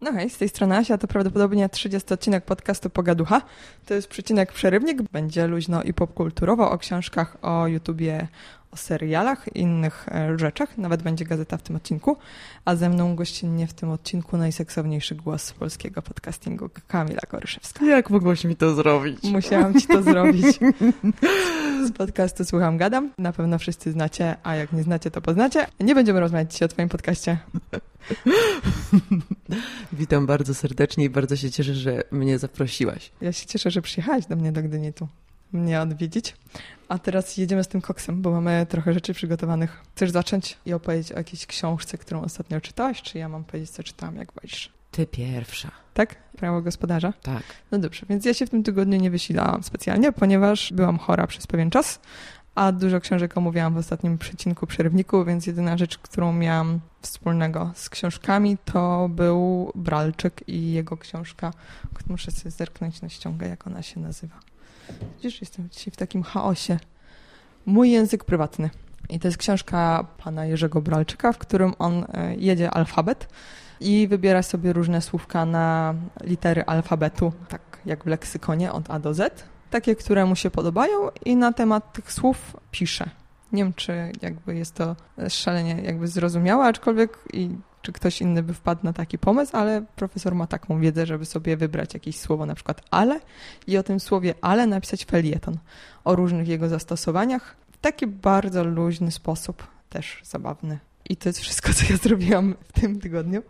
No hej, z tej strony Asia, to prawdopodobnie 30 odcinek podcastu Pogaducha. To jest przecinek przerywnik, będzie luźno i popkulturowo o książkach, o YouTubie, o serialach i innych e, rzeczach. Nawet będzie gazeta w tym odcinku. A ze mną gościnnie w tym odcinku najseksowniejszy głos polskiego podcastingu Kamila Koryszewska. Jak mogłaś mi to zrobić? Musiałam ci to zrobić. Z podcastu Słucham Gadam. Na pewno wszyscy znacie, a jak nie znacie, to poznacie. Nie będziemy rozmawiać dzisiaj o twoim podcaście. Witam bardzo serdecznie i bardzo się cieszę, że mnie zaprosiłaś. Ja się cieszę, że przyjechałaś do mnie do Gdyni tu mnie odwiedzić. A teraz jedziemy z tym koksem, bo mamy trochę rzeczy przygotowanych. Chcesz zacząć i opowiedzieć o jakiejś książce, którą ostatnio czytałaś, czy ja mam powiedzieć, co czytałam, jak wolisz? Ty pierwsza. Tak? Prawo gospodarza? Tak. No dobrze, więc ja się w tym tygodniu nie wysilałam specjalnie, ponieważ byłam chora przez pewien czas, a dużo książek omówiłam w ostatnim przecinku, przerywniku, więc jedyna rzecz, którą miałam wspólnego z książkami, to był Bralczyk i jego książka, muszę sobie zerknąć na ściągę, jak ona się nazywa. Widzisz, jestem dzisiaj w takim chaosie. Mój język prywatny. I to jest książka pana Jerzego Bralczyka, w którym on e, jedzie alfabet i wybiera sobie różne słówka na litery alfabetu, tak jak w leksykonie od A do Z, takie, które mu się podobają i na temat tych słów pisze. Nie wiem, czy jakby jest to szalenie jakby zrozumiałe, aczkolwiek i czy ktoś inny by wpadł na taki pomysł, ale profesor ma taką wiedzę, żeby sobie wybrać jakieś słowo, na przykład ale i o tym słowie ale napisać felieton o różnych jego zastosowaniach w taki bardzo luźny sposób, też zabawny. I to jest wszystko, co ja zrobiłam w tym tygodniu.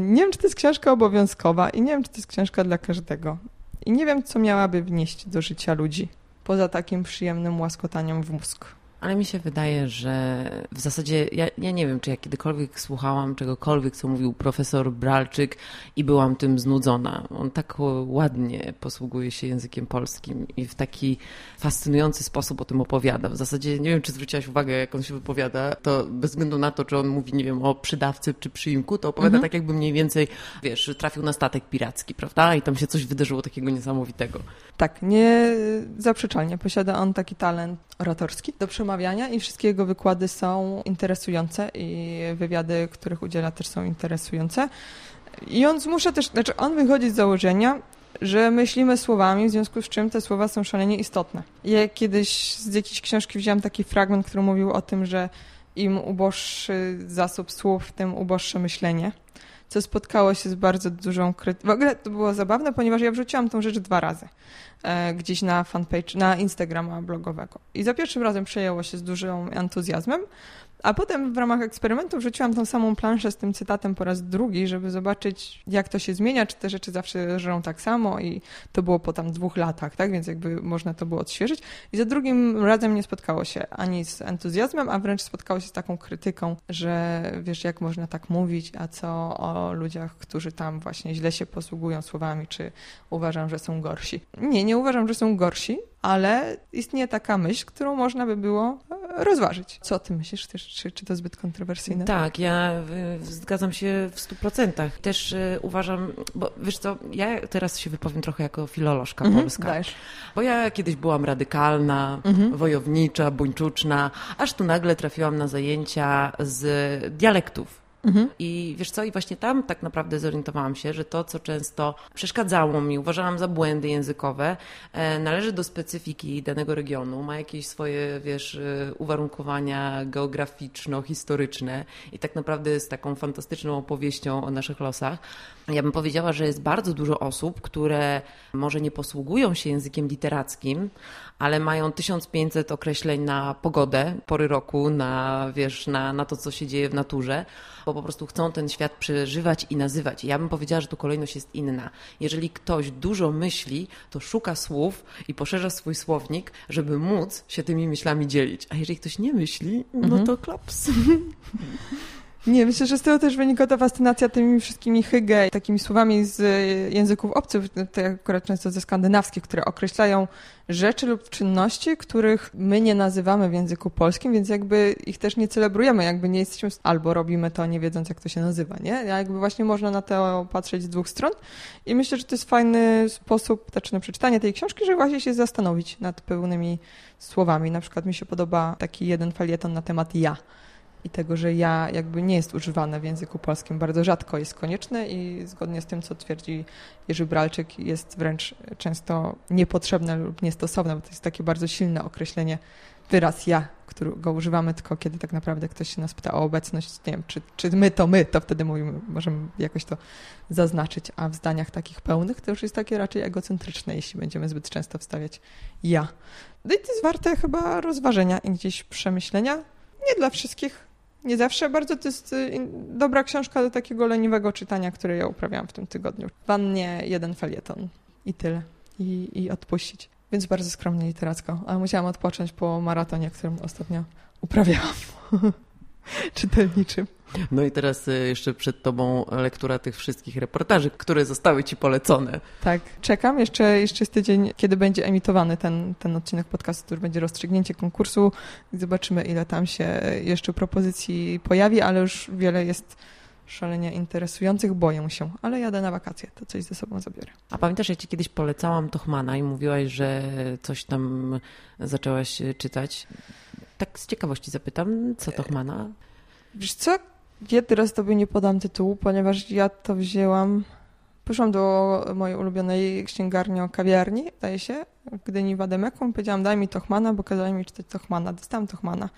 Nie wiem, czy to jest książka obowiązkowa i nie wiem, czy to jest książka dla każdego. I nie wiem, co miałaby wnieść do życia ludzi, poza takim przyjemnym łaskotaniem w mózg. Ale mi się wydaje, że w zasadzie ja, ja, nie wiem, czy ja kiedykolwiek słuchałam czegokolwiek, co mówił profesor Bralczyk i byłam tym znudzona. On tak ładnie posługuje się językiem polskim i w taki fascynujący sposób o tym opowiada. W zasadzie nie wiem, czy zwróciłaś uwagę, jak on się wypowiada, to bez względu na to, czy on mówi, nie wiem, o przydawcy czy przyimku, to opowiada mhm. tak, jakby mniej więcej, wiesz, trafił na statek piracki, prawda? I tam się coś wydarzyło takiego niesamowitego. Tak, nie zaprzeczalnie posiada on taki talent oratorski do przemawiania i wszystkie jego wykłady są interesujące i wywiady, których udziela też są interesujące. I on zmusza też, znaczy on wychodzi z założenia, że myślimy słowami, w związku z czym te słowa są szalenie istotne. Ja kiedyś z jakiejś książki wziąłem taki fragment, który mówił o tym, że im uboższy zasób słów, tym uboższe myślenie co spotkało się z bardzo dużą krytyką. W ogóle to było zabawne, ponieważ ja wrzuciłam tą rzecz dwa razy e, gdzieś na fanpage, na Instagrama blogowego. I za pierwszym razem przejęło się z dużym entuzjazmem, a potem w ramach eksperymentu wrzuciłam tą samą planszę z tym cytatem po raz drugi, żeby zobaczyć, jak to się zmienia, czy te rzeczy zawsze żerą tak samo i to było po tam dwóch latach, tak? Więc jakby można to było odświeżyć. I za drugim razem nie spotkało się ani z entuzjazmem, a wręcz spotkało się z taką krytyką, że wiesz, jak można tak mówić, a co o ludziach, którzy tam właśnie źle się posługują słowami, czy uważam, że są gorsi. Nie, nie uważam, że są gorsi, ale istnieje taka myśl, którą można by było e, rozważyć. Co o tym myślisz? Czy, czy to zbyt kontrowersyjne? Tak, ja zgadzam się w stu procentach. Też e, uważam, bo wiesz co, ja teraz się wypowiem trochę jako filolożka mhm, polska. Dajesz. Bo ja kiedyś byłam radykalna, mhm. wojownicza, buńczuczna, aż tu nagle trafiłam na zajęcia z dialektów Mhm. I wiesz co, i właśnie tam tak naprawdę zorientowałam się, że to, co często przeszkadzało mi, uważałam za błędy językowe, e, należy do specyfiki danego regionu, ma jakieś swoje, wiesz, e, uwarunkowania geograficzno-historyczne i tak naprawdę jest taką fantastyczną opowieścią o naszych losach. Ja bym powiedziała, że jest bardzo dużo osób, które może nie posługują się językiem literackim, ale mają 1500 określeń na pogodę, pory roku, na, wiesz, na, na to, co się dzieje w naturze, bo po prostu chcą ten świat przeżywać i nazywać. ja bym powiedziała, że tu kolejność jest inna. Jeżeli ktoś dużo myśli, to szuka słów i poszerza swój słownik, żeby móc się tymi myślami dzielić. A jeżeli ktoś nie myśli, no mhm. to klaps. Nie, myślę, że z tego też wynika ta fascynacja tymi wszystkimi hygge, takimi słowami z języków obcych, te akurat często ze skandynawskich, które określają rzeczy lub czynności, których my nie nazywamy w języku polskim, więc jakby ich też nie celebrujemy, jakby nie jesteśmy, albo robimy to nie wiedząc, jak to się nazywa, nie? Jakby właśnie można na to patrzeć z dwóch stron i myślę, że to jest fajny sposób, znaczy na przeczytanie tej książki, żeby właśnie się zastanowić nad pełnymi słowami. Na przykład mi się podoba taki jeden felieton na temat ja i tego, że ja jakby nie jest używane w języku polskim, bardzo rzadko jest konieczne i zgodnie z tym, co twierdzi Jerzy Bralczyk, jest wręcz często niepotrzebne lub niestosowne, bo to jest takie bardzo silne określenie, wyraz ja, którego używamy tylko kiedy tak naprawdę ktoś się nas pyta o obecność, nie wiem, czy, czy my to my, to wtedy mówimy, możemy jakoś to zaznaczyć, a w zdaniach takich pełnych to już jest takie raczej egocentryczne, jeśli będziemy zbyt często wstawiać ja. No i to jest warte chyba rozważenia i gdzieś przemyślenia. Nie dla wszystkich, nie zawsze. Bardzo to jest y, dobra książka do takiego leniwego czytania, które ja uprawiałam w tym tygodniu. Wannie jeden felieton i tyle. I, i odpuścić. Więc bardzo skromnie literacko, ale musiałam odpocząć po maratonie, którym ostatnio uprawiałam. czytelniczym. No i teraz y, jeszcze przed tobą lektura tych wszystkich reportaży, które zostały ci polecone. Tak, czekam. Jeszcze, jeszcze jest tydzień, kiedy będzie emitowany ten, ten odcinek podcastu, który będzie rozstrzygnięcie konkursu. Zobaczymy, ile tam się jeszcze propozycji pojawi, ale już wiele jest szalenie interesujących. Boję się, ale jadę na wakacje, to coś ze sobą zabiorę. A pamiętasz, ja ci kiedyś polecałam Tochmana i mówiłaś, że coś tam zaczęłaś czytać. Tak z ciekawości zapytam, co Tochmana? Wiesz co, ja teraz tobie nie podam tytułu, ponieważ ja to wzięłam... Poszłam do mojej ulubionej księgarni o kawiarni, zdaje się, Gdyni Wademeku. Powiedziałam, daj mi Tochmana, bo kazali mi czytać Tochmana. Dostałam Tochmana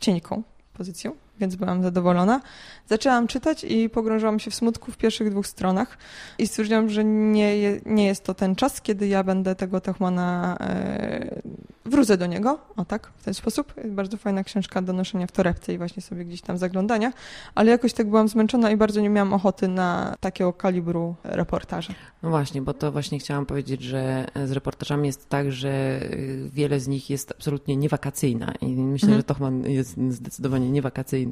cienką pozycją więc byłam zadowolona. Zaczęłam czytać i pogrążyłam się w smutku w pierwszych dwóch stronach i stwierdziłam, że nie, nie jest to ten czas, kiedy ja będę tego Tochmana, e, wrócę do niego, o tak, w ten sposób. Bardzo fajna książka do noszenia w torebce i właśnie sobie gdzieś tam zaglądania, ale jakoś tak byłam zmęczona i bardzo nie miałam ochoty na takiego kalibru reportaże. No właśnie, bo to właśnie chciałam powiedzieć, że z reportażami jest tak, że wiele z nich jest absolutnie niewakacyjna i myślę, mhm. że Tochman jest zdecydowanie niewakacyjny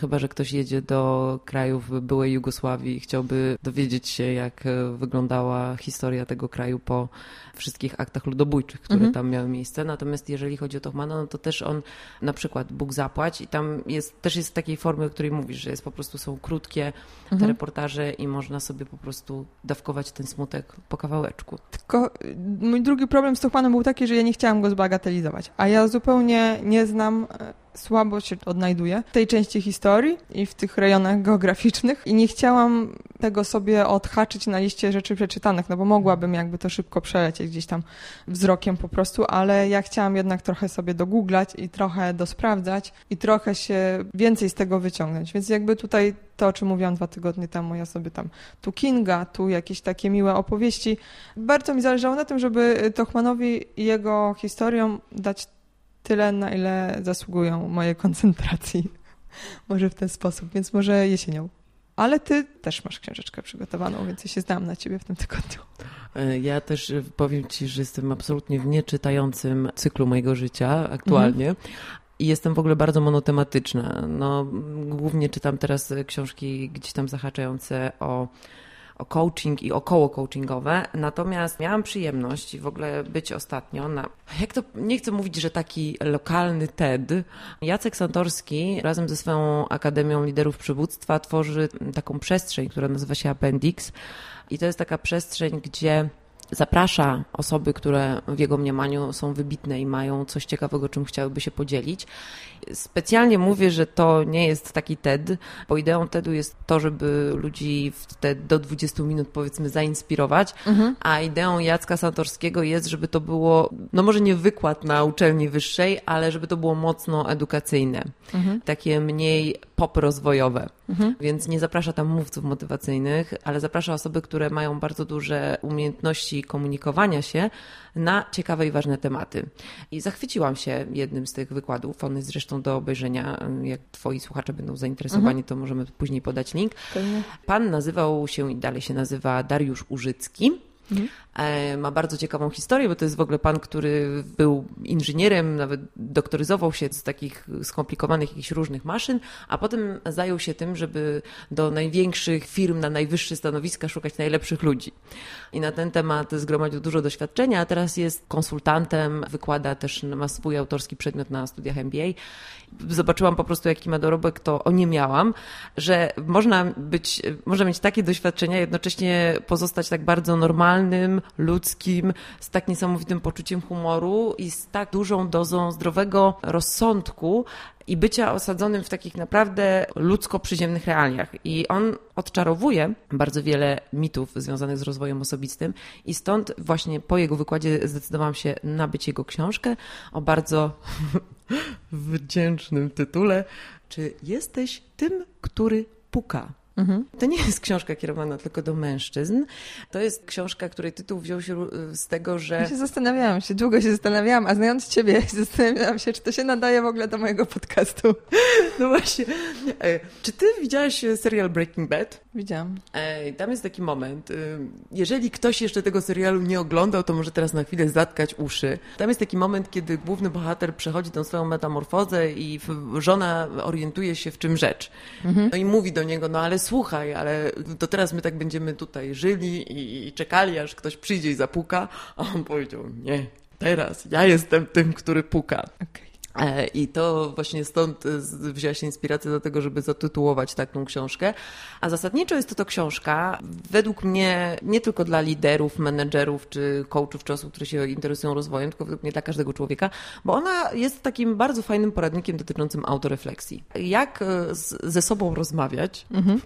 Chyba, że ktoś jedzie do krajów byłej Jugosławii i chciałby dowiedzieć się, jak e, wyglądała historia tego kraju po wszystkich aktach ludobójczych, które mhm. tam miały miejsce. Natomiast jeżeli chodzi o Tochmana, no to też on na przykład Bóg zapłać i tam jest, też jest takiej formy, o której mówisz, że jest po prostu są krótkie te mhm. reportaże i można sobie po prostu dawkować ten smutek po kawałeczku. Tylko y, mój drugi problem z Tochmanem był taki, że ja nie chciałam go zbagatelizować, a ja zupełnie nie znam e, słabo się odnajduję w tej części historii i w tych rejonach geograficznych i nie chciałam tego sobie odhaczyć na liście rzeczy przeczytanych, no bo mogłabym jakby to szybko przelecieć gdzieś tam wzrokiem po prostu, ale ja chciałam jednak trochę sobie dogooglać i trochę dosprawdzać i trochę się więcej z tego wyciągnąć, więc jakby tutaj to, o czym mówiłam dwa tygodnie temu, ja sobie tam tu Kinga, tu jakieś takie miłe opowieści. Bardzo mi zależało na tym, żeby Tochmanowi i jego historiom dać tyle, na ile zasługują moje koncentracji. może w ten sposób, więc może jesienią. Ale ty też masz książeczkę przygotowaną, więc ja się znam na ciebie w tym tygodniu. E, ja też powiem ci, że jestem absolutnie w nieczytającym cyklu mojego życia aktualnie. Mhm. I jestem w ogóle bardzo monotematyczna. No, głównie czytam teraz książki gdzieś tam zahaczające o o coaching i około coachingowe. Natomiast miałam przyjemność w ogóle być ostatnio na, jak to, nie chcę mówić, że taki lokalny TED. Jacek Santorski razem ze swoją Akademią Liderów Przywództwa tworzy taką przestrzeń, która nazywa się Appendix. I to jest taka przestrzeń, gdzie zaprasza osoby, które w jego mniemaniu są wybitne i mają coś ciekawego, czym chciałyby się podzielić. Specjalnie mówię, że to nie jest taki TED, bo ideą TEDu jest to, żeby ludzi w te do 20 minut powiedzmy zainspirować, mhm. a ideą Jacka Santorskiego jest, żeby to było, no może nie wykład na uczelni wyższej, ale żeby to było mocno edukacyjne, mhm. takie mniej pop rozwojowe. Mhm. Więc nie zaprasza tam mówców motywacyjnych, ale zaprasza osoby, które mają bardzo duże umiejętności komunikowania się na ciekawe i ważne tematy. I zachwyciłam się jednym z tych wykładów. On jest zresztą do obejrzenia. Jak twoi słuchacze będą zainteresowani, mhm. to możemy później podać link. Pan nazywał się i dalej się nazywa Dariusz Użycki. Mhm. E, ma bardzo ciekawą historię, bo to jest w ogóle pan, który był inżynierem, nawet doktoryzował się z takich skomplikowanych jakichś różnych maszyn, a potem zajął się tym, żeby do największych firm na najwyższe stanowiska szukać najlepszych ludzi. I na ten temat zgromadził dużo doświadczenia, a teraz jest konsultantem, wykłada też, ma swój autorski przedmiot na studiach MBA. Zobaczyłam po prostu, jaki ma dorobek, to o nie miałam, że można być, można mieć takie doświadczenia, jednocześnie pozostać tak bardzo normalnym, normalnym, ludzkim, z tak niesamowitym poczuciem humoru i z tak dużą dozą zdrowego rozsądku, i bycia osadzonym w takich naprawdę ludzko-przyziemnych realiach. I on odczarowuje bardzo wiele mitów związanych z rozwojem osobistym i stąd właśnie po jego wykładzie zdecydowałam się nabyć jego książkę o bardzo wdzięcznym tytule Czy jesteś tym, który puka? Mhm. To nie jest książka kierowana tylko do mężczyzn. To jest książka, której tytuł wziął się z tego, że. Ja się zastanawiałam się, długo się zastanawiałam, a znając Ciebie, zastanawiałam się, czy to się nadaje w ogóle do mojego podcastu. No właśnie. E, czy Ty widziałaś serial Breaking Bad? Widziałam. E, tam jest taki moment. Jeżeli ktoś jeszcze tego serialu nie oglądał, to może teraz na chwilę zatkać uszy. Tam jest taki moment, kiedy główny bohater przechodzi tą swoją metamorfozę i żona orientuje się, w czym rzecz. Mhm. No i mówi do niego, no ale słuchaj, ale to teraz my tak będziemy tutaj żyli i, czekali, aż ktoś przyjdzie i zapuka, a on powiedział, nie, teraz ja jestem tym, który puka. Okay. E, I to właśnie stąd e, wzięła się inspiracja do tego, żeby zatytułować taką książkę. A zasadniczo jest to to książka, według mnie, nie tylko dla liderów, menedżerów, czy coachów, czy osób, które się interesują rozwojem, tylko według mnie dla każdego człowieka, bo ona jest takim bardzo fajnym poradnikiem dotyczącym autorefleksji. Jak e, z, ze sobą rozmawiać. Mhm.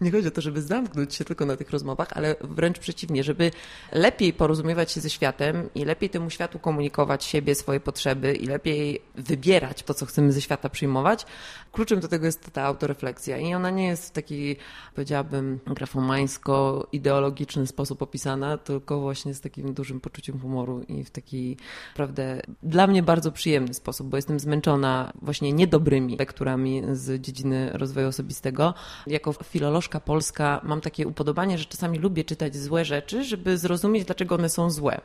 Nie chodzi o to, żeby zamknąć się tylko na tych rozmowach, ale wręcz przeciwnie, żeby lepiej porozumiewać się ze światem i lepiej temu światu komunikować siebie, swoje potrzeby i lepiej wybierać to, co chcemy ze świata przyjmować. Kluczem do tego jest ta autorefleksja i ona nie jest w taki, powiedziałabym, grafomańsko-ideologiczny sposób opisana, tylko właśnie z takim dużym poczuciem humoru i w taki, naprawdę, dla mnie bardzo przyjemny sposób, bo jestem zmęczona właśnie niedobrymi lekturami z dziedziny rozwoju osobistego. Jako filolożka polska mam takie upodobanie, że czasami lubię czytać złe rzeczy, żeby zrozumieć, dlaczego one są złe.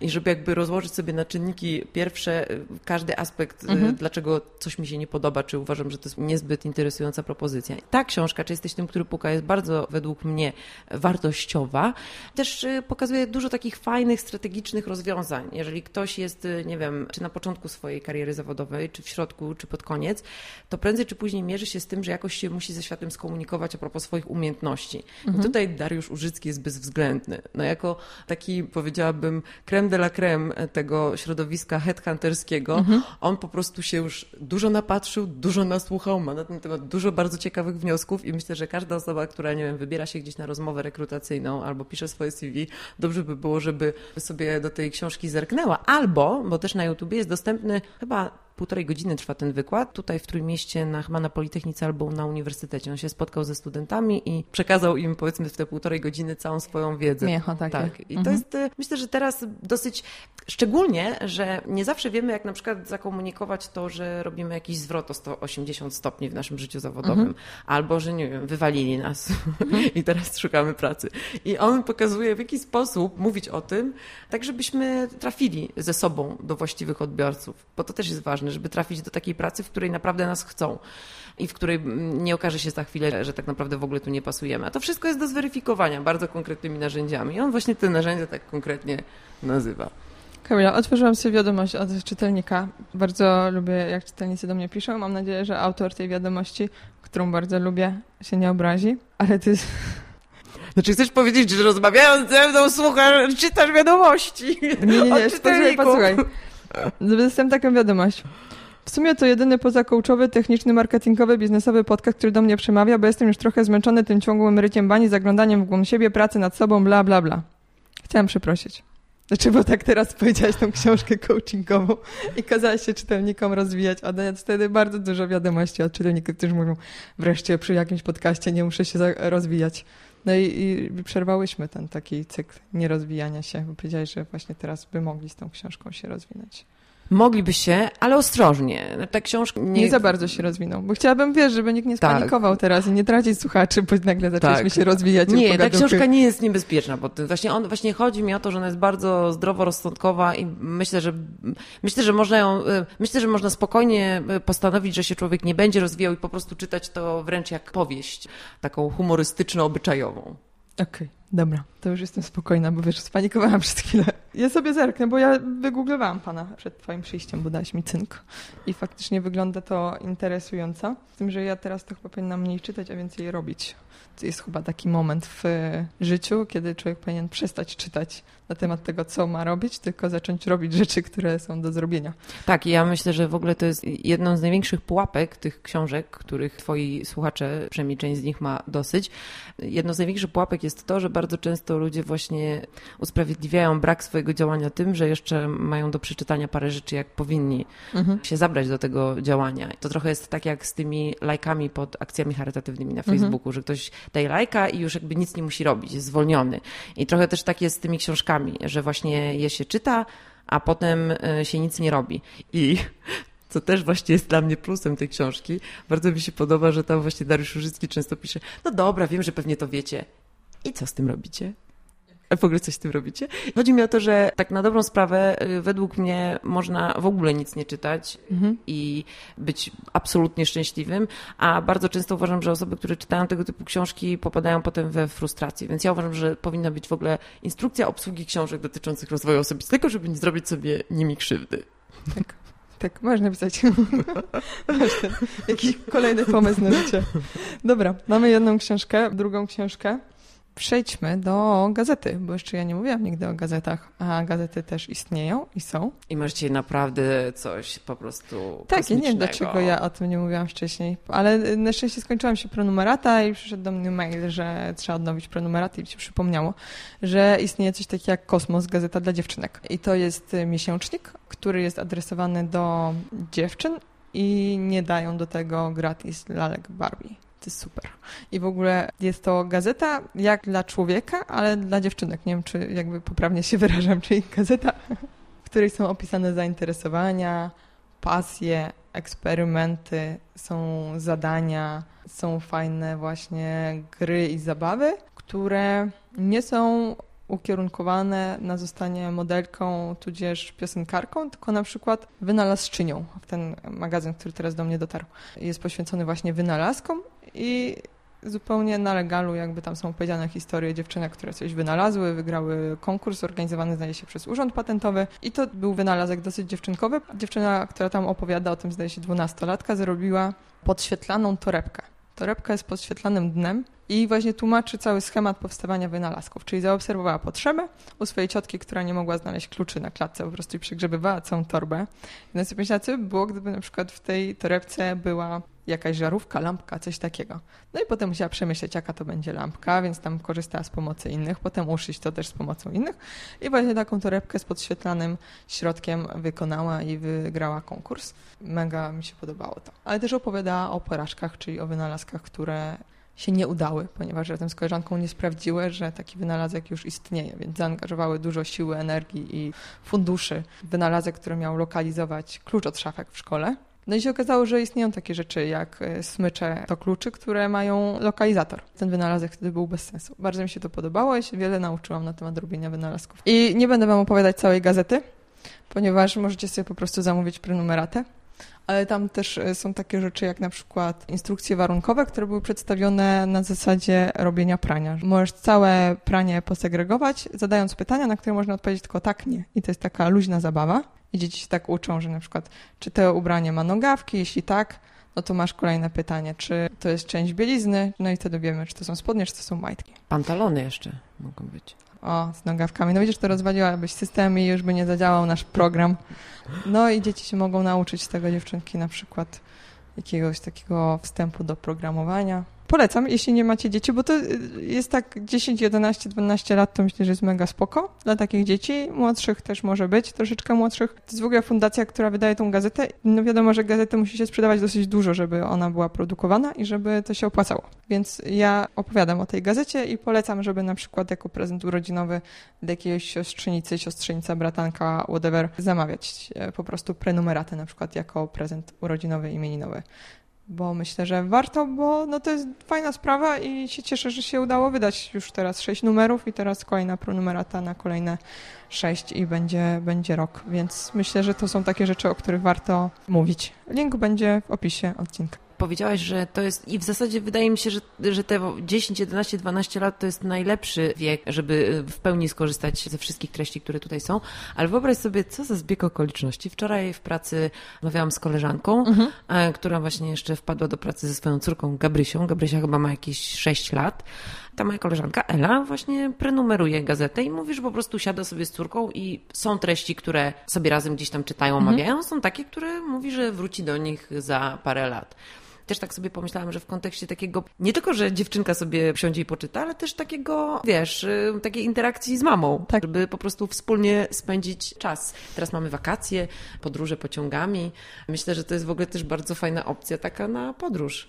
I żeby jakby rozłożyć sobie na czynniki pierwsze każdy aspekt, y, mhm. dlaczego coś mi się nie podoba, czy uważam, że to jest niezbyt interesująca propozycja. Ta książka, czy jesteś tym, który puka, jest bardzo według mnie wartościowa. Też y, pokazuje dużo takich fajnych, strategicznych rozwiązań. Jeżeli ktoś jest, y, nie wiem, czy na początku swojej kariery zawodowej, czy w środku, czy pod koniec, to prędzej czy później mierzy się z tym, że jakoś się musi ze światem skomunikować a propos swoich umiejętności. Mhm. I tutaj Dariusz Użycki jest bezwzględny. No jako taki, powiedziałabym, creme de la creme tego środowiska headhunterskiego, mhm. on po prostu się już dużo napatrzył, dużo nasłuchał, ma na ten temat dużo bardzo ciekawych wniosków i myślę, że każda osoba, która, nie wiem, wybiera się gdzieś na rozmowę rekrutacyjną albo pisze swoje CV, dobrze by było, żeby sobie do tej książki zerknęła. Albo, bo też na YouTubie jest dostępny chyba półtorej godziny trwa ten wykład, tutaj w Trójmieście, na, chyba na Politechnice albo na uniwersytecie. On się spotkał ze studentami i przekazał im powiedzmy w te półtorej godziny całą swoją wiedzę. Miecho takie. Tak. I mhm. to jest, y, myślę, że teraz dosyć, szczególnie, że nie zawsze wiemy, jak na przykład zakomunikować to, że robimy jakiś zwrot o 180 stopni w naszym życiu zawodowym, mhm. albo, że nie wiem, wywalili nas mhm. i teraz szukamy pracy. I on pokazuje, w jaki sposób mówić o tym, tak żebyśmy trafili ze sobą do właściwych odbiorców, bo to też jest ważne, żeby trafić do takiej pracy, w której naprawdę nas chcą i w której nie okaże się za chwilę, że tak naprawdę w ogóle tu nie pasujemy. A to wszystko jest do zweryfikowania bardzo konkretnymi narzędziami. I on właśnie te narzędzia tak konkretnie nazywa. Kamila, otworzyłam sobie wiadomość od czytelnika. Bardzo lubię, jak czytelnicy do mnie piszą. Mam nadzieję, że autor tej wiadomości, którą bardzo lubię, się nie obrazi, ale ty... Znaczy chcesz powiedzieć, że rozmawiając ze mną słuchasz, czytasz wiadomości Nie, nie, nie, posłuchaj, posłuchaj. Dostałem taką wiadomość. W sumie to jedyny pozakołczowy, techniczny, marketingowy, biznesowy podcast, który do mnie przemawia, bo jestem już trochę zmęczony tym ciągłym ryciem bani, zaglądaniem w głąb siebie, pracy nad sobą, bla, bla, bla. Chciałam przeprosić. Znaczy, bo tak teraz powiedziałaś tą książkę coachingową i kazałaś się czytelnikom rozwijać, a dając wtedy bardzo dużo wiadomości od czytelników, którzy mówią, wreszcie przy jakimś podcaście nie muszę się rozwijać. No i, i przerwałyśmy ten taki cykl nierozwijania się, bo powiedziałeś, że właśnie teraz by mogli z tą książką się rozwinąć. Mogliby się, ale ostrożnie. Ta książka nie... nie za bardzo się rozwinął, bo chciałabym, wiesz, żeby nikt nie tak. spanikował tak. teraz i nie tracić słuchaczy, bo nagle zaczęliśmy tak. się rozwijać. Nie, ta książka nie jest niebezpieczna, bo właśnie, on, właśnie chodzi mi o to, że ona jest bardzo zdroworozsądkowa i myślę, że myślę, że można ją, y, myślę, że można spokojnie y, postanowić, że się człowiek nie będzie rozwijał i po prostu czytać to wręcz jak powieść, taką humorystyczno-obyczajową. Okej, okay, dobra, to już jestem spokojna, bo wiesz, spanikowałam przez chwilę. Ja sobie zerknę, bo ja wygooglowałam pana przed twoim przyjściem, bo dałeś mi cynk. I faktycznie wygląda to interesująco. Z tym, że ja teraz to chyba powinnam mniej czytać, a więcej robić. To jest chyba taki moment w życiu, kiedy człowiek powinien przestać czytać na temat tego, co ma robić, tylko zacząć robić rzeczy, które są do zrobienia. Tak, ja myślę, że w ogóle to jest jedną z największych pułapek tych książek, których twoi słuchacze, przynajmniej część z nich ma dosyć. Jedną z największych pułapek jest to, że bardzo często ludzie właśnie usprawiedliwiają brak swojego działania tym, że jeszcze mają do przeczytania parę rzeczy, jak powinni mhm. się zabrać do tego działania. To trochę jest tak jak z tymi lajkami pod akcjami charytatywnymi na mhm. Facebooku, mhm. że ktoś daje lajka i już jakby nic nie musi robić, jest zwolniony. I trochę też tak jest z tymi książkami, że właśnie je się czyta, a potem e, się nic nie robi. I co też właśnie jest dla mnie plusem tej książki. Bardzo mi się podoba, że tam właśnie Dariusz Użycki często pisze, no dobra, wiem, że pewnie to wiecie. I co z tym robicie? w ogóle coś z tym robicie? Chodzi mi o to, że tak na dobrą sprawę y, według mnie można w ogóle nic nie czytać mhm. i być absolutnie szczęśliwym, a bardzo często uważam, że osoby, które czytają tego typu książki popadają potem we frustrację, więc ja uważam, że powinna być w ogóle instrukcja obsługi książek dotyczących rozwoju osobistego, żeby nie zrobić sobie nimi krzywdy. Tak. Tak, można napisać. Jakiś kolejny pomysł na życie. Dobra, mamy jedną książkę, drugą książkę przejdźmy do gazety, bo jeszcze ja nie mówiłam nigdy o gazetach, a gazety też istnieją i są. I dzisiaj naprawdę coś po prostu Tak, ja nie wiem dlaczego ja o tym nie mówiłam wcześniej, ale na szczęście skończyłam się prenumerata i przyszedł do mnie mail, że trzeba odnowić prenumeraty i mi się przypomniało, że istnieje coś takiego jak Kosmos, gazeta dla dziewczynek. I to jest miesięcznik, który jest adresowany do dziewczyn i nie dają do tego gratis lalek Barbie. Jest super. I w ogóle jest to gazeta jak dla człowieka, ale dla dziewczynek. Nie wiem, czy jakby poprawnie się wyrażam, czyli gazeta, w której są opisane zainteresowania, pasje, eksperymenty, są zadania, są fajne właśnie gry i zabawy, które nie są ukierunkowane na zostanie modelką tudzież piosenkarką, tylko na przykład wynalazczynią. Ten magazyn, który teraz do mnie dotarł, jest poświęcony właśnie wynalazkom i zupełnie na legalu jakby tam są powiedziane historie dziewczynek, które coś wynalazły, wygrały konkurs organizowany zdaje się przez Urząd Patentowy i to był wynalazek dosyć dziewczynkowy. Dziewczyna, która tam opowiada o tym zdaje się dwunastolatka, zrobiła podświetlaną torebkę. Torebka jest podświetlanym dnem i właśnie tłumaczy cały schemat powstawania wynalazków, czyli zaobserwowała potrzebę u swojej ciotki, która nie mogła znaleźć kluczy na klatce, po prostu przegrzebywała całą torbę. I na pomyślała, co by było, gdyby na przykład w tej torebce była jakaś żarówka, lampka, coś takiego. No i potem musiała przemyśleć, jaka to będzie lampka, więc tam korzystała z pomocy innych, potem uszyć to też z pomocą innych i właśnie taką torebkę z podświetlanym środkiem wykonała i wygrała konkurs. Mega mi się podobało to. Ale też opowiadała o porażkach, czyli o wynalazkach, które się nie udały, ponieważ razem z koleżanką nie sprawdziły, że taki wynalazek już istnieje, więc zaangażowały dużo siły, energii i funduszy. Wynalazek, który miał lokalizować klucz od szafek w szkole, no i się okazało, że istnieją takie rzeczy jak e, smycze to kluczy, które mają lokalizator. Ten wynalazek wtedy był bez sensu. Bardzo mi się to podobało i się wiele nauczyłam na temat robienia wynalazków. I nie będę wam opowiadać całej gazety, ponieważ możecie sobie po prostu zamówić prenumeratę. Ale tam też e, są takie rzeczy jak na przykład instrukcje warunkowe, które były przedstawione na zasadzie robienia prania. Możesz całe pranie posegregować, zadając pytania, na które można odpowiedzieć tylko tak, nie. I to jest taka luźna zabawa. I dzieci się tak uczą, że na przykład, czy to ubranie ma nogawki, jeśli tak, no to masz kolejne pytanie, czy to jest część bielizny, no i wtedy wiemy, czy to są spodnie, czy to są majtki. Pantalony jeszcze mogą być. O, z nogawkami. No widzisz, to rozwaliłabyś system i już by nie zadziałał nasz program. No i dzieci się mogą nauczyć z tego dziewczynki na przykład jakiegoś takiego wstępu do programowania polecam, jeśli nie macie dzieci, bo to y, jest tak 10, 11, 12 lat, to myślę, że jest mega spoko dla takich dzieci. Młodszych też może być, troszeczkę młodszych. To jest w ogóle fundacja, która wydaje tą gazetę. No wiadomo, że gazetę musi się sprzedawać dosyć dużo, żeby ona była produkowana i żeby to się opłacało. Więc ja opowiadam o tej gazecie i polecam, żeby na przykład jako prezent urodzinowy dla jakiejś siostrzenicy, siostrzenica, bratanka, whatever, zamawiać e, po prostu prenumeratę na przykład jako prezent urodzinowy, imieninowy bo myślę, że warto, bo no to jest fajna sprawa i się cieszę, że się udało wydać już teraz sześć numerów i teraz kolejna pronumerata na kolejne sześć i będzie, będzie rok, więc myślę, że to są takie rzeczy, o których warto mówić. Link będzie w opisie odcinka. Powiedziałaś, że to jest i w zasadzie wydaje mi się, że, że te 10, 11, 12 lat to jest najlepszy wiek, żeby w pełni skorzystać ze wszystkich treści, które tutaj są. Ale wyobraź sobie, co za zbieg okoliczności. Wczoraj w pracy rozmawiałam z koleżanką, mhm. E, która właśnie jeszcze wpadła do pracy ze swoją córką Gabrysią. Gabrysia chyba ma jakieś 6 lat ta moja koleżanka Ela właśnie prenumeruje gazetę i mówi, że po prostu siada sobie z córką i są treści, które sobie razem gdzieś tam czytają, mhm. omawiają, mhm. są takie, które mówi, że wróci do nich za parę lat też tak sobie pomyślałam, że w kontekście takiego, nie tylko, że dziewczynka sobie siądzie i poczyta, ale też takiego, wiesz, y, takiej interakcji z mamą, tak. żeby po prostu wspólnie spędzić czas. Teraz mamy wakacje, podróże pociągami. Myślę, że to jest w ogóle też bardzo fajna opcja taka na podróż.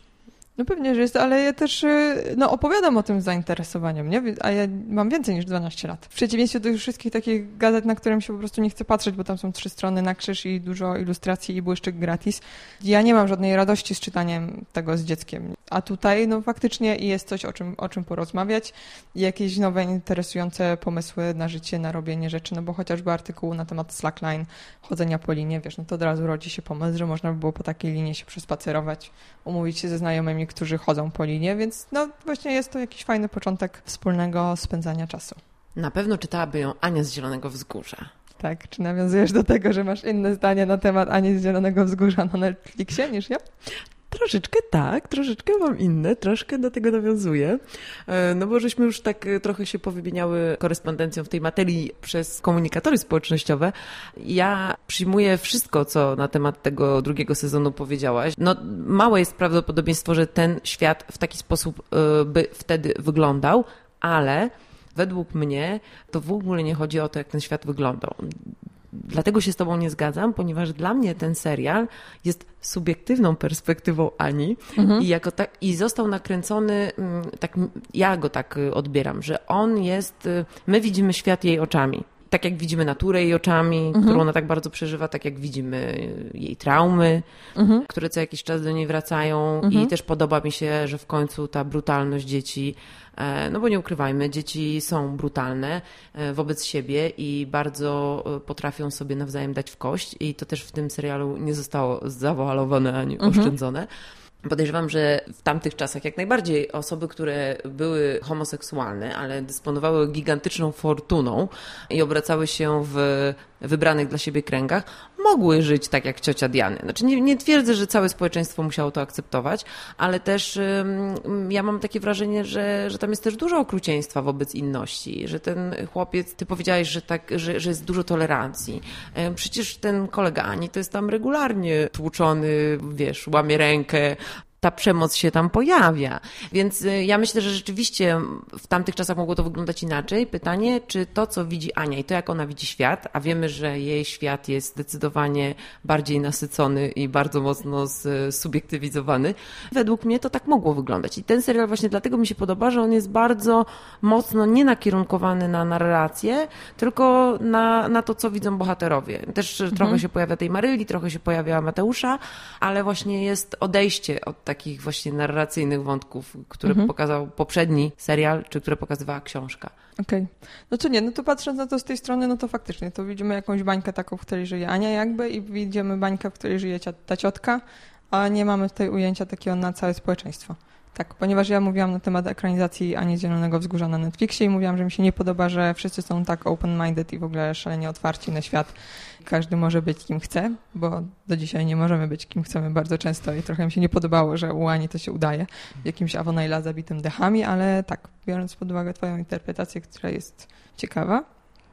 No pewnie, że jest, ale ja też y, no, opowiadam o tym zainteresowaniem, nie? A ja mam więcej niż 12 lat. W przeciwieństwie do wszystkich takich gazet, na którym się po prostu nie chcę patrzeć, bo tam są trzy strony na krzyż i dużo ilustracji i błyszczyk gratis. Ja nie mam żadnej radości z czytaniem tego z dzieckiem. A tutaj no faktycznie jest coś, o czym, o czym porozmawiać jakieś nowe, interesujące pomysły na życie, na robienie rzeczy, no bo chociażby artykuł na temat slackline, chodzenia po linie, wiesz, no to od razu rodzi się pomysł, że można by było po takiej linie się przespacerować, umówić się ze znajomymi, którzy chodzą po linie, więc no właśnie jest to jakiś fajny początek wspólnego spędzania czasu. Na pewno czytałaby ją Ania z Zielonego Wzgórza. Tak, czy nawiązujesz do tego, że masz inne zdanie na temat Ani z Zielonego Wzgórza na Netflixie niż ja? Troszeczkę tak, troszeczkę mam inne, troszkę do tego nawiązuję. E, no bo żeśmy już tak e, trochę się powymieniały korespondencją w tej materii przez komunikatory społecznościowe. Ja przyjmuję wszystko, co na temat tego drugiego sezonu powiedziałaś. No małe jest prawdopodobieństwo, że ten świat w taki sposób e, by wtedy wyglądał, ale według mnie to w ogóle nie chodzi o to, jak ten świat wyglądał dlatego się z Tobą nie zgadzam, ponieważ dla mnie ten serial jest subiektywną perspektywą Ani mhm. i, jako tak, i został nakręcony, mm, tak, ja go tak y, odbieram, że on jest, y, my widzimy świat jej oczami tak jak widzimy naturę jej oczami, mhm. którą ona tak bardzo przeżywa, tak jak widzimy y, jej traumy, mhm. które co jakiś czas do niej wracają. I mhm. też podoba mi się, że w końcu ta brutalność dzieci no bo nie ukrywajmy, dzieci są brutalne e, wobec siebie i bardzo e, potrafią sobie nawzajem dać w kość i to też w tym serialu nie zostało zawoalowane ani mhm. oszczędzone. Podejrzewam, że w tamtych czasach jak najbardziej osoby, które były homoseksualne, ale dysponowały gigantyczną fortuną i obracały się w wybranych dla siebie kręgach, mogły żyć tak jak ciocia Diany. Znaczy nie, nie twierdzę, że całe społeczeństwo musiało to akceptować, ale też ja mam takie wrażenie, że, że tam jest też dużo okrucieństwa wobec inności, że ten chłopiec, ty powiedziałeś, że, tak, że, że jest dużo tolerancji. Przecież ten kolega Ani to jest tam regularnie tłuczony, wiesz, łamie rękę, ta przemoc się tam pojawia. Więc y, ja myślę, że rzeczywiście w tamtych czasach mogło to wyglądać inaczej. Pytanie, czy to, co widzi Ania i to, jak ona widzi świat, a wiemy, że jej świat jest zdecydowanie bardziej nasycony i bardzo mocno subiektywizowany, według mnie to tak mogło wyglądać. I ten serial właśnie dlatego mi się podoba, że on jest bardzo mocno nie nakierunkowany na narrację, tylko na, na to, co widzą bohaterowie. Też mhm. trochę się pojawia tej Maryli, trochę się pojawia Mateusza, ale właśnie jest odejście od takiego takich właśnie narracyjnych wątków, które mhm. pokazał poprzedni serial, czy które pokazywała książka. Okej. Okay. No to nie, no to patrząc na to z tej strony, no to faktycznie, to widzimy jakąś bańkę taką, w której żyje Ania jakby i widzimy bańkę, w której żyje ta ciotka, a nie mamy tutaj ujęcia takiego na całe społeczeństwo. Tak, ponieważ ja mówiłam na temat ekranizacji Ani Zielonego Wzgórza na Netflixie i mówiłam, że mi się nie podoba, że wszyscy są tak open-minded i w ogóle szalenie otwarci na świat. Każdy może być kim chce, bo do dzisiaj nie możemy być kim chcemy bardzo często i trochę mi się nie podobało, że u Ani to się udaje jakimś Avonayla zabitym dechami, ale tak, biorąc pod uwagę twoją interpretację, która jest ciekawa,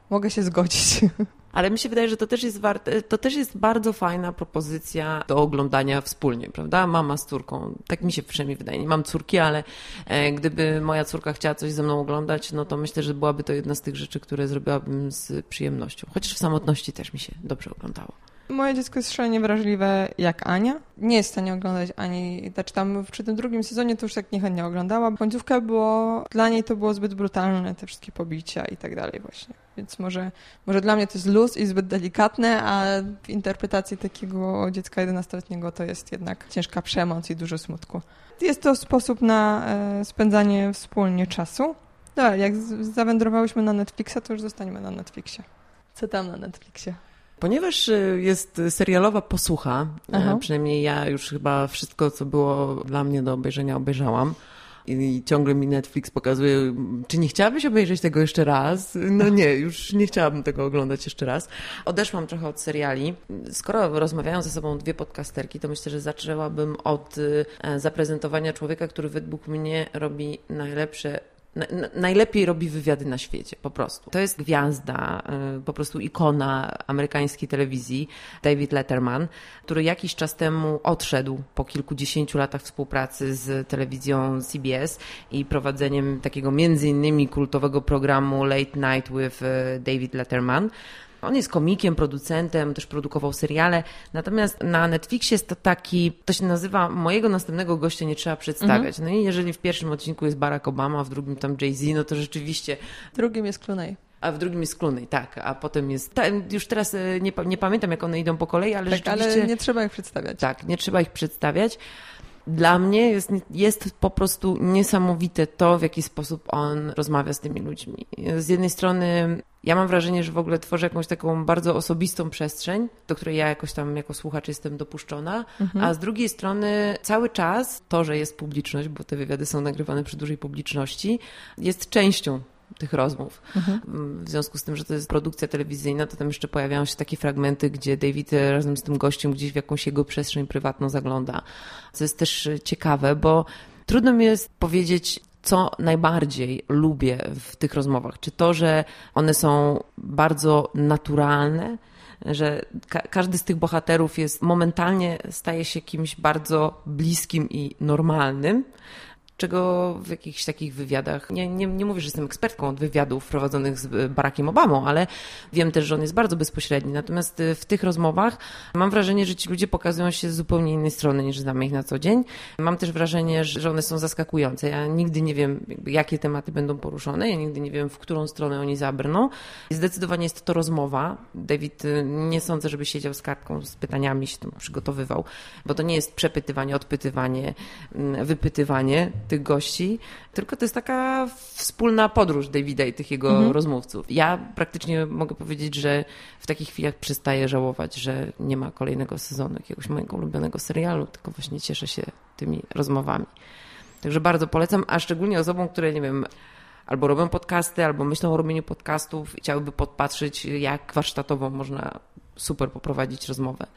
mogę się zgodzić. Ale mi się wydaje, że to też jest warte, to też jest bardzo fajna propozycja do oglądania wspólnie, prawda? Mama z córką. Tak mi się przynajmniej wydaje. Nie mam córki, ale e, gdyby moja córka chciała coś ze mną oglądać, no to myślę, że byłaby to jedna z tych rzeczy, które zrobiłabym z przyjemnością. Chociaż w samotności też mi się dobrze oglądało. Moje dziecko jest szalenie wrażliwe jak Ania. Nie jest w stanie oglądać ani, znaczy tam przy tym drugim sezonie to już tak niechętnie oglądała. Końcówka było, dla niej to było zbyt brutalne, te wszystkie pobicia i tak dalej właśnie. Więc może, może dla mnie to jest luz i zbyt delikatne, a w interpretacji takiego dziecka 11-letniego to jest jednak ciężka przemoc i dużo smutku. Jest to sposób na e, spędzanie wspólnie czasu. No, jak zawędrowałyśmy na Netflixa, to już zostaniemy na Netflixie. Co tam na Netflixie? Ponieważ y, jest serialowa posłucha, y, Aha. przynajmniej ja już chyba wszystko, co było dla mnie do obejrzenia, obejrzałam. I ciągle mi Netflix pokazuje, czy nie chciałabyś obejrzeć tego jeszcze raz? No nie, już nie chciałabym tego oglądać jeszcze raz. Odeszłam trochę od seriali. Skoro rozmawiają ze sobą dwie podcasterki, to myślę, że zaczęłabym od y, zaprezentowania człowieka, który według mnie robi najlepsze najlepiej robi wywiady na świecie, po prostu. To jest gwiazda, y, po prostu ikona amerykańskiej telewizji, David Letterman, który jakiś czas temu odszedł po kilkudziesięciu latach współpracy z telewizją CBS i prowadzeniem takiego między innymi kultowego programu Late Night with y, David Letterman. On jest komikiem, producentem, też produkował seriale. Natomiast na Netflixie jest to taki, to się nazywa Mojego następnego gościa nie trzeba przedstawiać. Mhm. No i jeżeli w pierwszym odcinku jest Barack Obama, w drugim tam Jay-Z, no to rzeczywiście. W drugim jest Clooney. A w drugim jest Clooney, tak. A potem jest... Ta, już teraz e, nie, nie, pamiętam, jak one idą po kolei, ale tak, rzeczywiście... ale nie trzeba ich przedstawiać. Tak, nie trzeba ich przedstawiać. Dla mnie jest, jest po prostu niesamowite to, w jaki sposób on rozmawia z tymi ludźmi. Z jednej strony ja mam wrażenie, że w ogóle tworzę jakąś taką bardzo osobistą przestrzeń, do której ja jakoś tam jako słuchacz jestem dopuszczona, mhm. a z drugiej strony cały czas to, że jest publiczność, bo te wywiady są nagrywane przy dużej publiczności, jest częścią tych rozmów. Mhm. W związku z tym, że to jest produkcja telewizyjna, to tam jeszcze pojawiają się takie fragmenty, gdzie David razem z tym gościem gdzieś w jakąś jego przestrzeń prywatną zagląda. Co jest też ciekawe, bo trudno mi jest powiedzieć, co najbardziej lubię w tych rozmowach. Czy to, że one są bardzo naturalne, że ka każdy z tych bohaterów jest momentalnie staje się kimś bardzo bliskim i normalnym, czego w jakichś takich wywiadach, nie, nie, nie mówię, że jestem ekspertką od wywiadów prowadzonych z e, Barackiem Obamą, ale wiem też, że on jest bardzo bezpośredni. Natomiast e, w tych rozmowach mam wrażenie, że ci ludzie pokazują się z zupełnie innej strony niż znamy ich na co dzień. Mam też wrażenie, że one są zaskakujące. Ja nigdy nie wiem, jakie tematy będą poruszone, ja nigdy nie wiem, w którą stronę oni zabrną. Zdecydowanie jest to rozmowa. David e, nie sądzę, żeby siedział z kartką z pytaniami, się tam przygotowywał, bo to nie jest przepytywanie, odpytywanie, mm, wypytywanie tych gości, tylko to jest taka wspólna podróż Davida i tych jego mhm. rozmówców. Ja praktycznie mogę powiedzieć, że w takich chwilach przestaję żałować, że nie ma kolejnego sezonu jakiegoś mojego ulubionego serialu, tylko właśnie cieszę się tymi rozmowami. Także bardzo polecam, a szczególnie osobom, które, nie wiem, albo robią podcasty, albo myślą o robieniu podcastów i chciałyby podpatrzeć, jak warsztatowo można super poprowadzić rozmowę.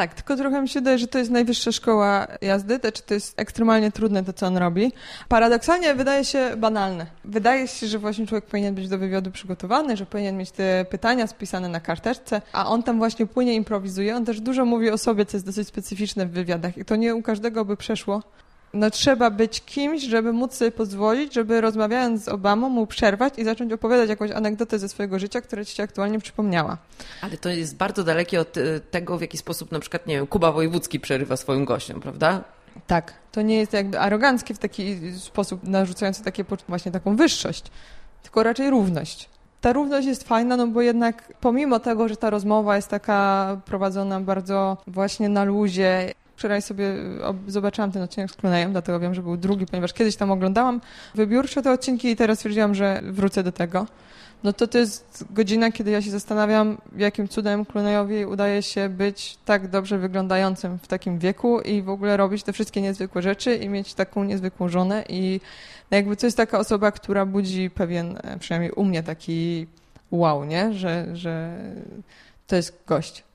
Tak, tylko trochę mi się wydaje, że to jest najwyższa szkoła jazdy, to czy to jest ekstremalnie trudne to, co on robi. Paradoksalnie wydaje się banalne. Wydaje się, że właśnie człowiek powinien być do wywiadu przygotowany, że powinien mieć te pytania spisane na karteczce, a on tam właśnie płynie, improwizuje. On też dużo mówi o sobie, co jest dosyć specyficzne w wywiadach i to nie u każdego by przeszło no trzeba być kimś, żeby móc sobie pozwolić, żeby rozmawiając z Obamą mu przerwać i zacząć opowiadać jakąś anegdotę ze swojego życia, która ci się aktualnie przypomniała. Ale to jest bardzo dalekie od e, tego, w jaki sposób na przykład, nie wiem, Kuba Wojewódzki przerywa swoim gościom, prawda? Tak. To nie jest jakby aroganckie w taki sposób narzucający takie, właśnie taką wyższość, tylko raczej równość ta równość jest fajna, no bo jednak pomimo tego, że ta rozmowa jest taka prowadzona bardzo właśnie na luzie, Wczoraj sobie zobaczyłam ten odcinek z Klonejem, dlatego wiem, że był drugi, ponieważ kiedyś tam oglądałam wybiórczo te odcinki i teraz stwierdziłam, że wrócę do tego. No to to jest godzina, kiedy ja się zastanawiam, jakim cudem Klonejowi udaje się być tak dobrze wyglądającym w takim wieku i w ogóle robić te wszystkie niezwykłe rzeczy i mieć taką niezwykłą żonę i no jakby to jest taka osoba, która budzi pewien, e, przynajmniej u mnie taki wow, nie? Że, że to jest gość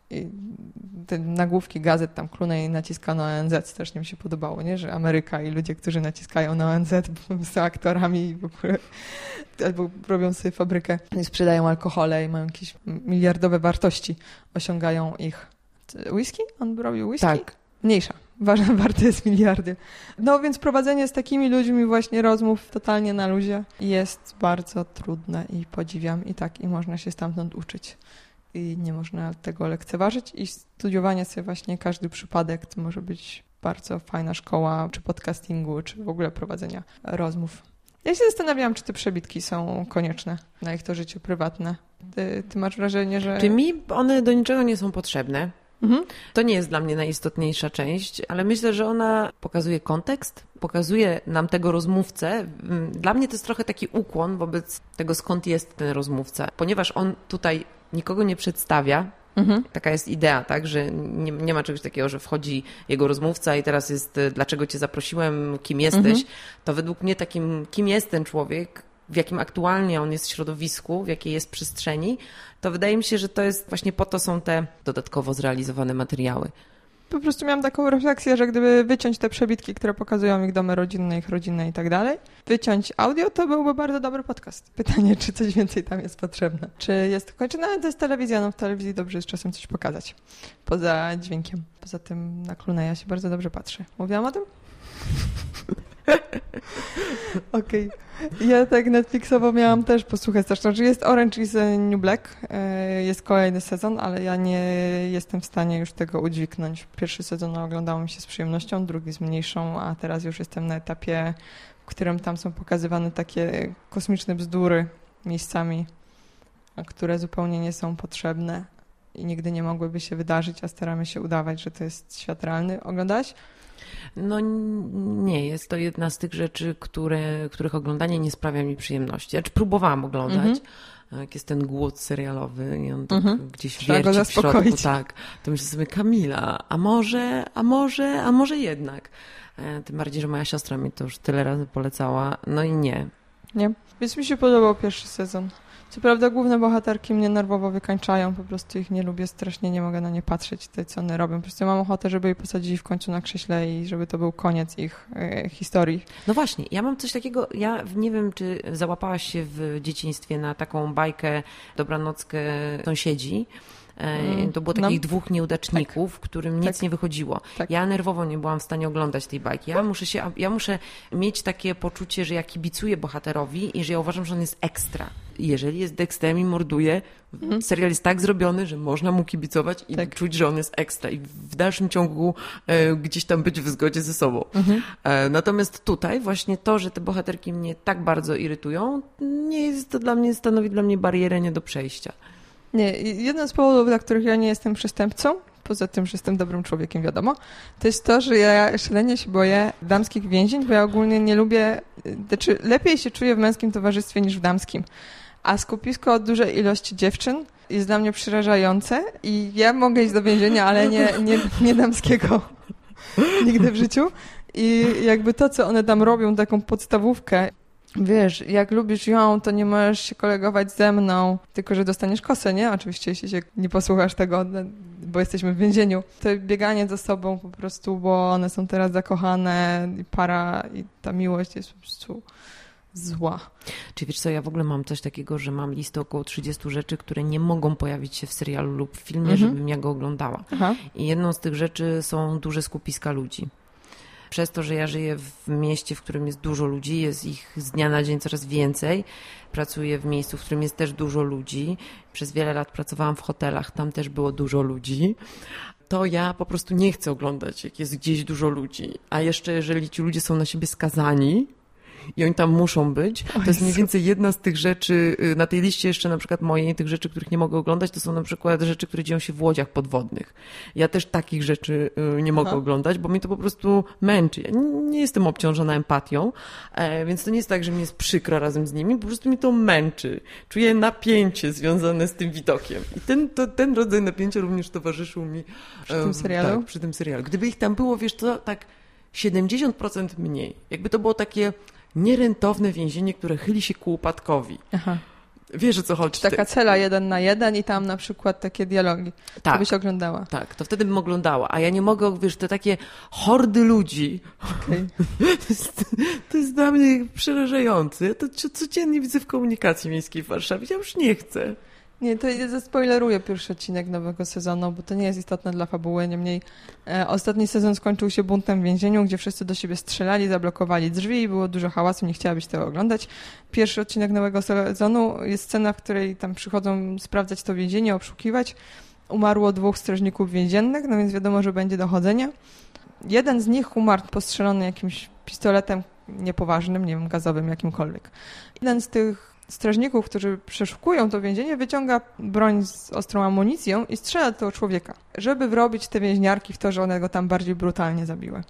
te nagłówki gazet tam Clooney naciskano na ONZ, też mi się podobało, nie? że Ameryka i ludzie, którzy naciskają na ONZ są aktorami i w ogóle albo robią sobie fabrykę i sprzedają alkohole i mają jakieś miliardowe wartości, osiągają ich. Whisky? On robił whisky? Tak. Mniejsza. Ważne, warte jest miliardy. No więc prowadzenie z takimi ludźmi właśnie rozmów totalnie na luzie jest bardzo trudne i podziwiam i tak i można się stamtąd uczyć i nie można tego lekceważyć i studiowanie sobie właśnie każdy przypadek to może być bardzo fajna szkoła, czy podcastingu, czy w ogóle prowadzenia rozmów. Ja się zastanawiałam, czy te przebitki są konieczne na ich to życie prywatne. Ty, ty masz wrażenie, że... Czy mi one do niczego nie są potrzebne? Mhm. To nie jest dla mnie najistotniejsza część, ale myślę, że ona pokazuje kontekst, pokazuje nam tego rozmówcę. Dla mnie to jest trochę taki ukłon wobec tego, skąd jest ten rozmówca, ponieważ on tutaj nikogo nie przedstawia, Mhm. Taka jest idea, tak, że nie, nie, ma czegoś takiego, że wchodzi jego rozmówca i teraz jest, dlaczego cię zaprosiłem, kim jesteś. Mhm. To według mnie takim, kim jest ten człowiek, w jakim aktualnie on jest w środowisku, w jakiej jest przestrzeni, to wydaje mi się, że to jest właśnie po to są te dodatkowo zrealizowane materiały. Po prostu miałam taką refleksję, że gdyby wyciąć te przebitki, które pokazują ich domy rodzinne, ich rodziny i tak dalej, wyciąć audio, to byłby bardzo dobry podcast. Pytanie, czy coś więcej tam jest potrzebne. Czy jest kończone? No, to jest telewizja, no w telewizji dobrze jest czasem coś pokazać. Poza dźwiękiem. Poza tym na Kluneja się bardzo dobrze patrzy. Mówiłam o tym? Okej. Okay. Ja tak Netflixowo miałam też posłuchać strasznie. Znaczy jest Orange is the New Black, e, jest kolejny sezon, ale ja nie jestem w stanie już tego udźwignąć. Pierwszy sezon oglądałam się z przyjemnością, drugi z mniejszą, a teraz już jestem na etapie, w którym tam są pokazywane takie kosmiczne bzdury miejscami, które zupełnie nie są potrzebne i nigdy nie mogłyby się wydarzyć, a staramy się udawać, że to jest świat realny. Oglądasz? No nie, jest to jedna z tych rzeczy, które, których oglądanie nie sprawia mi przyjemności. Znaczy próbowałam oglądać, mhm. jak jest ten głód serialowy i on tak mhm. gdzieś Trzeba wierci w środku, tak, to myślę sobie, Kamila, a może, a może, a może jednak. E, tym bardziej, że moja siostra mi to już tyle razy polecała, no i nie. Nie, więc mi się podobał pierwszy sezon. Co prawda główne bohaterki mnie nerwowo wykańczają, po prostu ich nie lubię strasznie, nie mogę na nie patrzeć, te co one robią. Po prostu mam ochotę, żeby je posadzili w końcu na krześle i żeby to był koniec ich e, historii. No właśnie, ja mam coś takiego, ja nie wiem, czy załapałaś się w dzieciństwie na taką bajkę Dobranockę sąsiedzi, to było takich no. dwóch nieudaczników, tak. którym nic tak. nie wychodziło. Tak. Ja nerwowo nie byłam w stanie oglądać tej bajki. Ja muszę, się, ja muszę mieć takie poczucie, że ja kibicuję bohaterowi i że ja uważam, że on jest ekstra. Jeżeli jest Dexterem i morduje, mm. serial jest tak zrobiony, że można mu kibicować i tak. czuć, że on jest ekstra i w dalszym ciągu e, gdzieś tam być w zgodzie ze sobą. Mm -hmm. e, natomiast tutaj właśnie to, że te bohaterki mnie tak bardzo irytują, nie jest to dla mnie, stanowi dla mnie barierę nie do przejścia. Nie, jeden z powodów, dla których ja nie jestem przestępcą, poza tym, że jestem dobrym człowiekiem, wiadomo, to jest to, że ja szalenie się boję damskich więzień, bo ja ogólnie nie lubię, znaczy lepiej się czuję w męskim towarzystwie niż w damskim. A skupisko od dużej ilości dziewczyn jest dla mnie przerażające i ja mogę iść do więzienia, ale nie, nie, nie damskiego nigdy w życiu. I jakby to, co one tam robią, taką podstawówkę, Wiesz, jak lubisz ją, to nie możesz się kolegować ze mną, tylko że dostaniesz kosę, nie? Oczywiście, jeśli się nie posłuchasz tego, no, bo jesteśmy w więzieniu. To bieganie ze sobą po prostu, bo one są teraz zakochane, i para i ta miłość jest po prostu zła. Czy wiesz co, ja w ogóle mam coś takiego, że mam listę około 30 rzeczy, które nie mogą pojawić się w serialu lub w filmie, mhm. żebym ja go oglądała. Aha. I jedną z tych rzeczy są duże skupiska ludzi przez to, że ja żyję w mieście, w którym jest dużo ludzi, jest ich z dnia na dzień coraz więcej. Pracuję w miejscu, w którym jest też dużo ludzi. Przez wiele lat pracowałam w hotelach, tam też było dużo ludzi to ja po prostu nie chcę oglądać, jak jest gdzieś dużo ludzi. A jeszcze jeżeli ci ludzie są na siebie skazani, i oni tam muszą być. To jest mniej więcej jedna z tych rzeczy, y, na tej liście jeszcze na przykład mojej, tych rzeczy, których nie mogę oglądać, to są na przykład rzeczy, które dzieją się w łodziach podwodnych. Ja też takich rzeczy y, nie mogę Aha. oglądać, bo mi to po prostu męczy. Ja nie jestem obciążona empatią, e, więc to nie jest tak, że mi jest przykro razem z nimi, po prostu mi to męczy. Czuję napięcie związane z tym widokiem. I ten, to, ten rodzaj napięcia również towarzyszył mi przy tym serialu. Tak, przy tym serialu. Gdyby ich tam było, wiesz, to tak 70% mniej. Jakby to było takie nierentowne więzienie, które chyli się ku upadkowi. Aha. Wiesz o co chodzi. Taka cela jeden na jeden i tam na przykład takie dialogi. Tak. To byś oglądała. Tak, to wtedy bym oglądała. A ja nie mogę, wiesz, te takie hordy ludzi. Okay. To, jest, to jest dla mnie przerażające. Ja to codziennie widzę w komunikacji miejskiej w Warszawie. Ja już nie chcę. Nie, to zaspoileruję pierwszy odcinek nowego sezonu, bo to nie jest istotne dla fabuły. Niemniej e, ostatni sezon skończył się buntem w więzieniu, gdzie wszyscy do siebie strzelali, zablokowali drzwi i było dużo hałasu, nie chciałabyś tego oglądać. Pierwszy odcinek nowego sezonu jest scena, w której tam przychodzą sprawdzać to więzienie, obszukiwać. Umarło dwóch strażników więziennych, no więc wiadomo, że będzie dochodzenie. Jeden z nich umarł postrzelony jakimś pistoletem niepoważnym, nie wiem, gazowym, jakimkolwiek. Jeden z tych strażników, którzy przeszukują to więzienie, wyciąga broń z ostrą amunicją i strzela do tego człowieka, żeby wrobić te więźniarki w to, że one go tam bardziej brutalnie zabiły.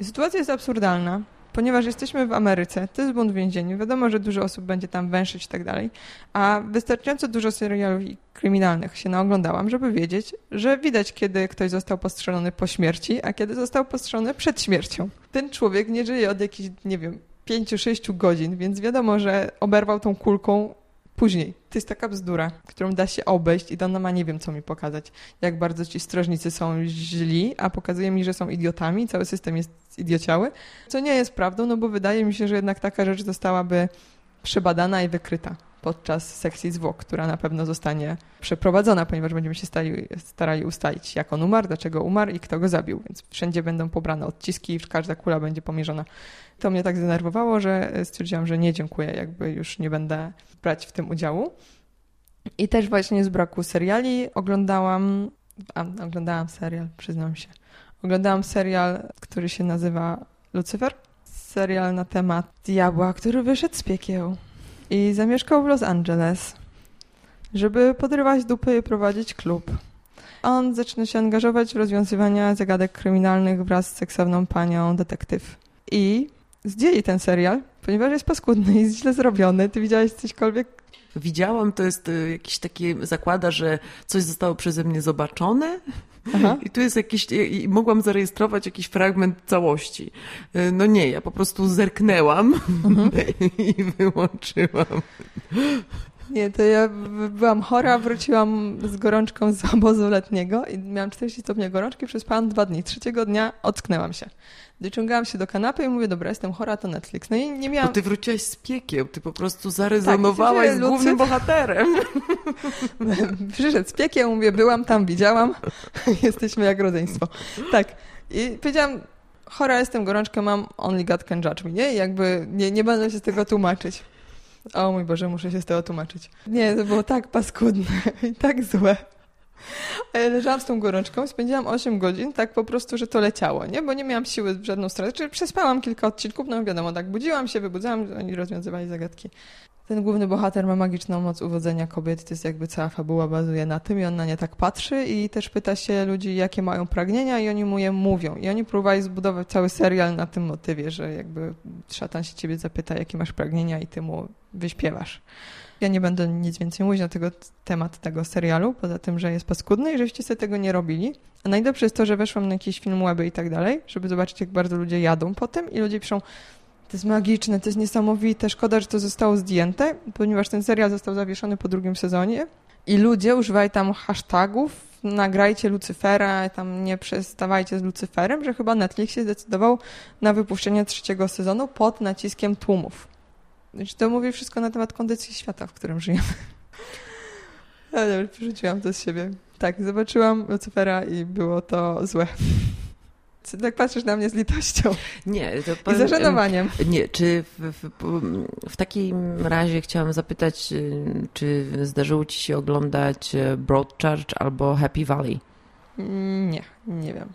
I sytuacja jest absurdalna, ponieważ jesteśmy w Ameryce, to jest błąd więzieniu, wiadomo, że dużo osób będzie tam węszyć i tak dalej, a wystarczająco dużo serialów kryminalnych się naoglądałam, żeby wiedzieć, że widać, kiedy ktoś został postrzelony po śmierci, a kiedy został postrzelony przed śmiercią. Ten człowiek nie żyje od jakichś, nie wiem, 5-6 godzin, więc wiadomo, że oberwał tą kulką później. To jest taka bzdura, którą da się obejść i Donna ma nie wiem, co mi pokazać. Jak bardzo ci strażnicy są źli, a pokazuje mi, że są idiotami, cały system jest idiociały, co nie jest prawdą, no bo wydaje mi się, że jednak taka rzecz zostałaby przebadana i wykryta podczas sekcji zwłok, która na pewno zostanie przeprowadzona, ponieważ będziemy się stali, starali ustalić, jak on umarł, dlaczego umarł i kto go zabił. Więc wszędzie będą pobrane odciski i każda kula będzie pomierzona. To mnie tak zdenerwowało, że stwierdziłam, że nie dziękuję, jakby już nie będę brać w tym udziału. I też właśnie z braku seriali oglądałam, a, oglądałam serial, przyznam się. Oglądałam serial, który się nazywa Lucyfer. Serial na temat diabła, który wyszedł z piekieł i zamieszkał w Los Angeles, żeby podrywać dupy i prowadzić klub. On zaczyna się angażować w rozwiązywanie zagadek kryminalnych wraz z seksowną panią detektyw. I zdjęli ten serial, ponieważ jest paskudny i źle zrobiony. Ty widziałeś cośkolwiek? Widziałam, to jest y, jakiś taki zakłada, że coś zostało przeze mnie zobaczone. Aha. I tu jest jakiś, i mogłam zarejestrować jakiś fragment całości. Y, no nie, ja po prostu zerknęłam mhm. i wyłączyłam. Nie, to ja byłam chora, wróciłam z gorączką z obozu letniego i miałam 40 stopni gorączki, przespałam dwa dni. Trzeciego dnia ocknęłam się. Dociągałam się do kanapy i mówię, dobra, jestem chora, to Netflix. No i nie miałam... Bo ty wróciłaś z piekieł, ty po prostu zarezonowałaś tak, z głównym bohaterem. Przyszedł z piekieł, mówię, byłam tam, widziałam, jesteśmy jak rodzeństwo. Tak. I powiedziałam, chora jestem, gorączkę mam, only God can judge me, nie? I jakby nie, nie będę się z tego tłumaczyć. O mój Boże, muszę się z tego tłumaczyć. Nie, to było tak paskudne i tak złe. A ja leżałam z tą gorączką, spędziłam 8 godzin tak po prostu, że to leciało, nie? Bo nie miałam siły w żadną stronę. Czyli przespałam kilka odcinków, no wiadomo, tak budziłam się, wybudzałam, oni rozwiązywali zagadki. Ten główny bohater ma magiczną moc uwodzenia kobiet, to jest jakby cała fabuła bazuje na tym i on na nie tak patrzy i też pyta się ludzi, jakie mają pragnienia i oni mu je mówią. I oni próbowali zbudować cały serial na tym motywie, że jakby szatan się ciebie zapyta, jakie masz pragnienia i ty mu wyśpiewasz. Ja nie będę nic więcej mówić na tego, temat tego serialu, poza tym, że jest paskudny i żeście sobie tego nie robili. A najlepsze jest to, że weszłam na jakiś film weby i tak dalej, żeby zobaczyć, jak bardzo ludzie jadą po tym i ludzie piszą, to jest magiczne, to jest niesamowite, szkoda, że to zostało zdjęte, ponieważ ten serial został zawieszony po drugim sezonie i ludzie używali tam hashtagów, nagrajcie Lucyfera, tam nie przestawajcie z Lucyferem, że chyba Netflix się zdecydował na wypuszczenie trzeciego sezonu pod naciskiem tłumów. Znaczy, to mówi wszystko na temat kondycji świata, w którym żyjemy. Ale przerzuciłam to z siebie. Tak, zobaczyłam Lucifera i było to złe. Tak patrzysz na mnie z litością. Nie, to powiem, I zażenowaniem. Nie, czy w, w, w, takim razie chciałam zapytać, y, czy zdarzyło ci się oglądać y, Broadchurch albo Happy Valley? Nie, nie wiem.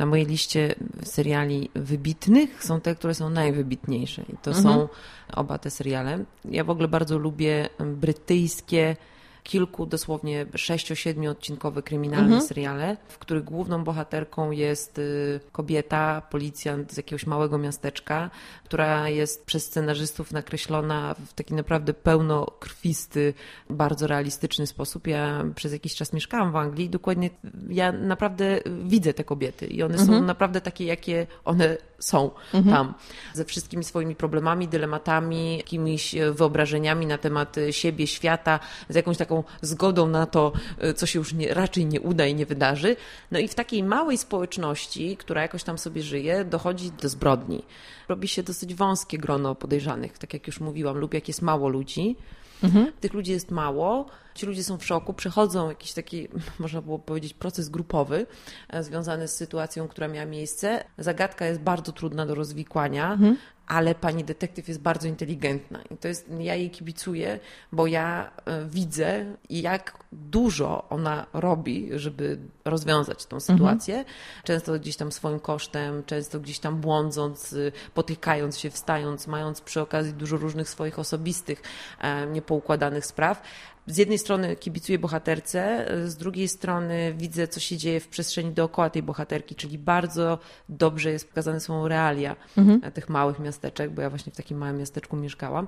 Na mojej liście seriali wybitnych są te, które są najwybitniejsze. I to mhm. są oba te seriale. Ja w ogóle bardzo lubię brytyjskie kilku, dosłownie sześcio, siedmiu odcinkowe kryminalne mhm. seriale, w których główną bohaterką jest y, kobieta, policjant z jakiegoś małego miasteczka, która jest przez scenarzystów nakreślona w taki naprawdę pełnokrwisty, bardzo realistyczny sposób. Ja przez jakiś czas mieszkałam w Anglii i dokładnie ja naprawdę widzę te kobiety i one mhm. są naprawdę takie, jakie one są mhm. tam. Ze wszystkimi swoimi problemami, dylematami, jakimiś wyobrażeniami na temat siebie, świata, z jakąś taką zgodą na to, co się już nie, raczej nie uda i nie wydarzy. No i w takiej małej społeczności, która jakoś tam sobie żyje, dochodzi do zbrodni. Robi się dosyć wąskie grono podejrzanych, tak jak już mówiłam, lub jak jest mało ludzi. Mhm. Tych ludzi jest mało, ci ludzie są w szoku, przechodzą jakiś taki, można było powiedzieć, proces grupowy e, związany z sytuacją, która miała miejsce. Zagadka jest bardzo trudna do rozwikłania, mhm ale pani detektyw jest bardzo inteligentna i to jest, ja jej kibicuję, bo ja e, widzę, jak dużo ona robi, żeby rozwiązać tą sytuację. Mhm. Często gdzieś tam swoim kosztem, często gdzieś tam błądząc, y, potykając się, wstając, mając przy okazji dużo różnych swoich osobistych, e, niepoukładanych spraw. Z jednej strony kibicuję bohaterce, z drugiej strony widzę, co się dzieje w przestrzeni dookoła tej bohaterki, czyli bardzo dobrze jest pokazane są realia mhm. tych małych miasteczek, bo ja właśnie w takim małym miasteczku mieszkałam.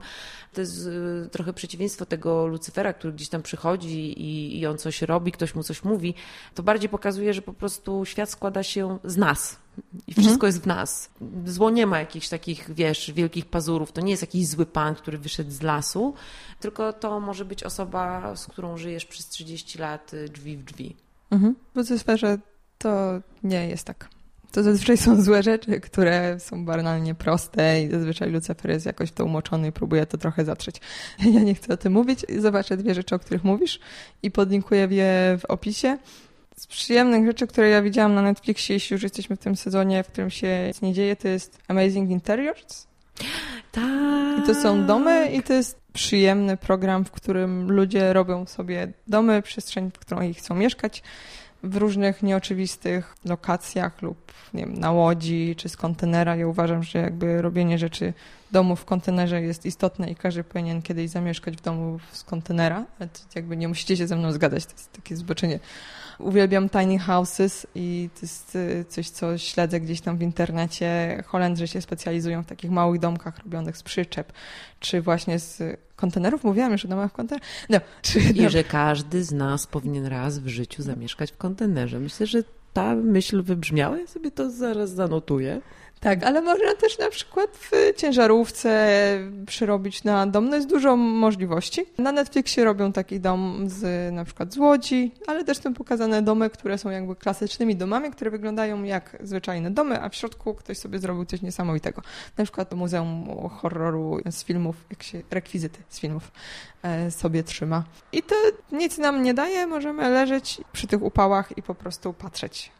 To jest y, trochę przeciwieństwo tego Lucyfera, który gdzieś tam przychodzi i, i on coś robi, ktoś mu coś mówi. To bardziej pokazuje, że po prostu świat składa się z nas, i wszystko mhm. jest w nas. Zło nie ma jakichś takich, wiesz, wielkich pazurów. To nie jest jakiś zły pan, który wyszedł z lasu, tylko to może być osoba, z którą żyjesz przez 30 lat y, drzwi w drzwi. Mhm. W Lucyferze to nie jest tak. To zazwyczaj są złe rzeczy, które są banalnie proste i zazwyczaj Lucyfer jest jakoś w to umoczony i próbuje to trochę zatrzeć. Ja nie chcę o tym mówić. Zobaczę dwie rzeczy, o których mówisz i podlinkuję je w opisie z przyjemnych rzeczy, które ja widziałam na Netflixie, jeśli już jesteśmy w tym sezonie, w którym się nic nie dzieje, to jest Amazing Interiors. Tak. I to są domy i to jest przyjemny program, w którym ludzie robią sobie domy, przestrzeń, w którą ich chcą mieszkać w różnych nieoczywistych lokacjach lub nie wiem, na łodzi czy z kontenera. Ja uważam, że jakby robienie rzeczy domu w kontenerze jest istotne i każdy powinien kiedyś zamieszkać w domu z kontenera. Jakby nie musicie się ze mną zgadać, to jest takie zboczenie Uwielbiam tiny houses i to jest y, coś, co śledzę gdzieś tam w internecie. Holendrzy się specjalizują w takich małych domkach robionych z przyczep, czy właśnie z kontenerów. Mówiłam już o domach w kontenerach. No, czy, I że każdy z nas powinien raz w życiu zamieszkać w kontenerze. Myślę, że ta myśl wybrzmiała. Ja sobie to zaraz zanotuję. Tak, ale można też na przykład w ciężarówce przerobić na dom. No jest dużo możliwości. Na Netflixie robią taki dom z na przykład z Łodzi, ale też są pokazane domy, które są jakby klasycznymi domami, które wyglądają jak zwyczajne domy, a w środku ktoś sobie zrobił coś niesamowitego. Na przykład Muzeum Horroru z filmów, jak się rekwizyty z filmów e, sobie trzyma. I to nic nam nie daje, możemy leżeć przy tych upałach i po prostu patrzeć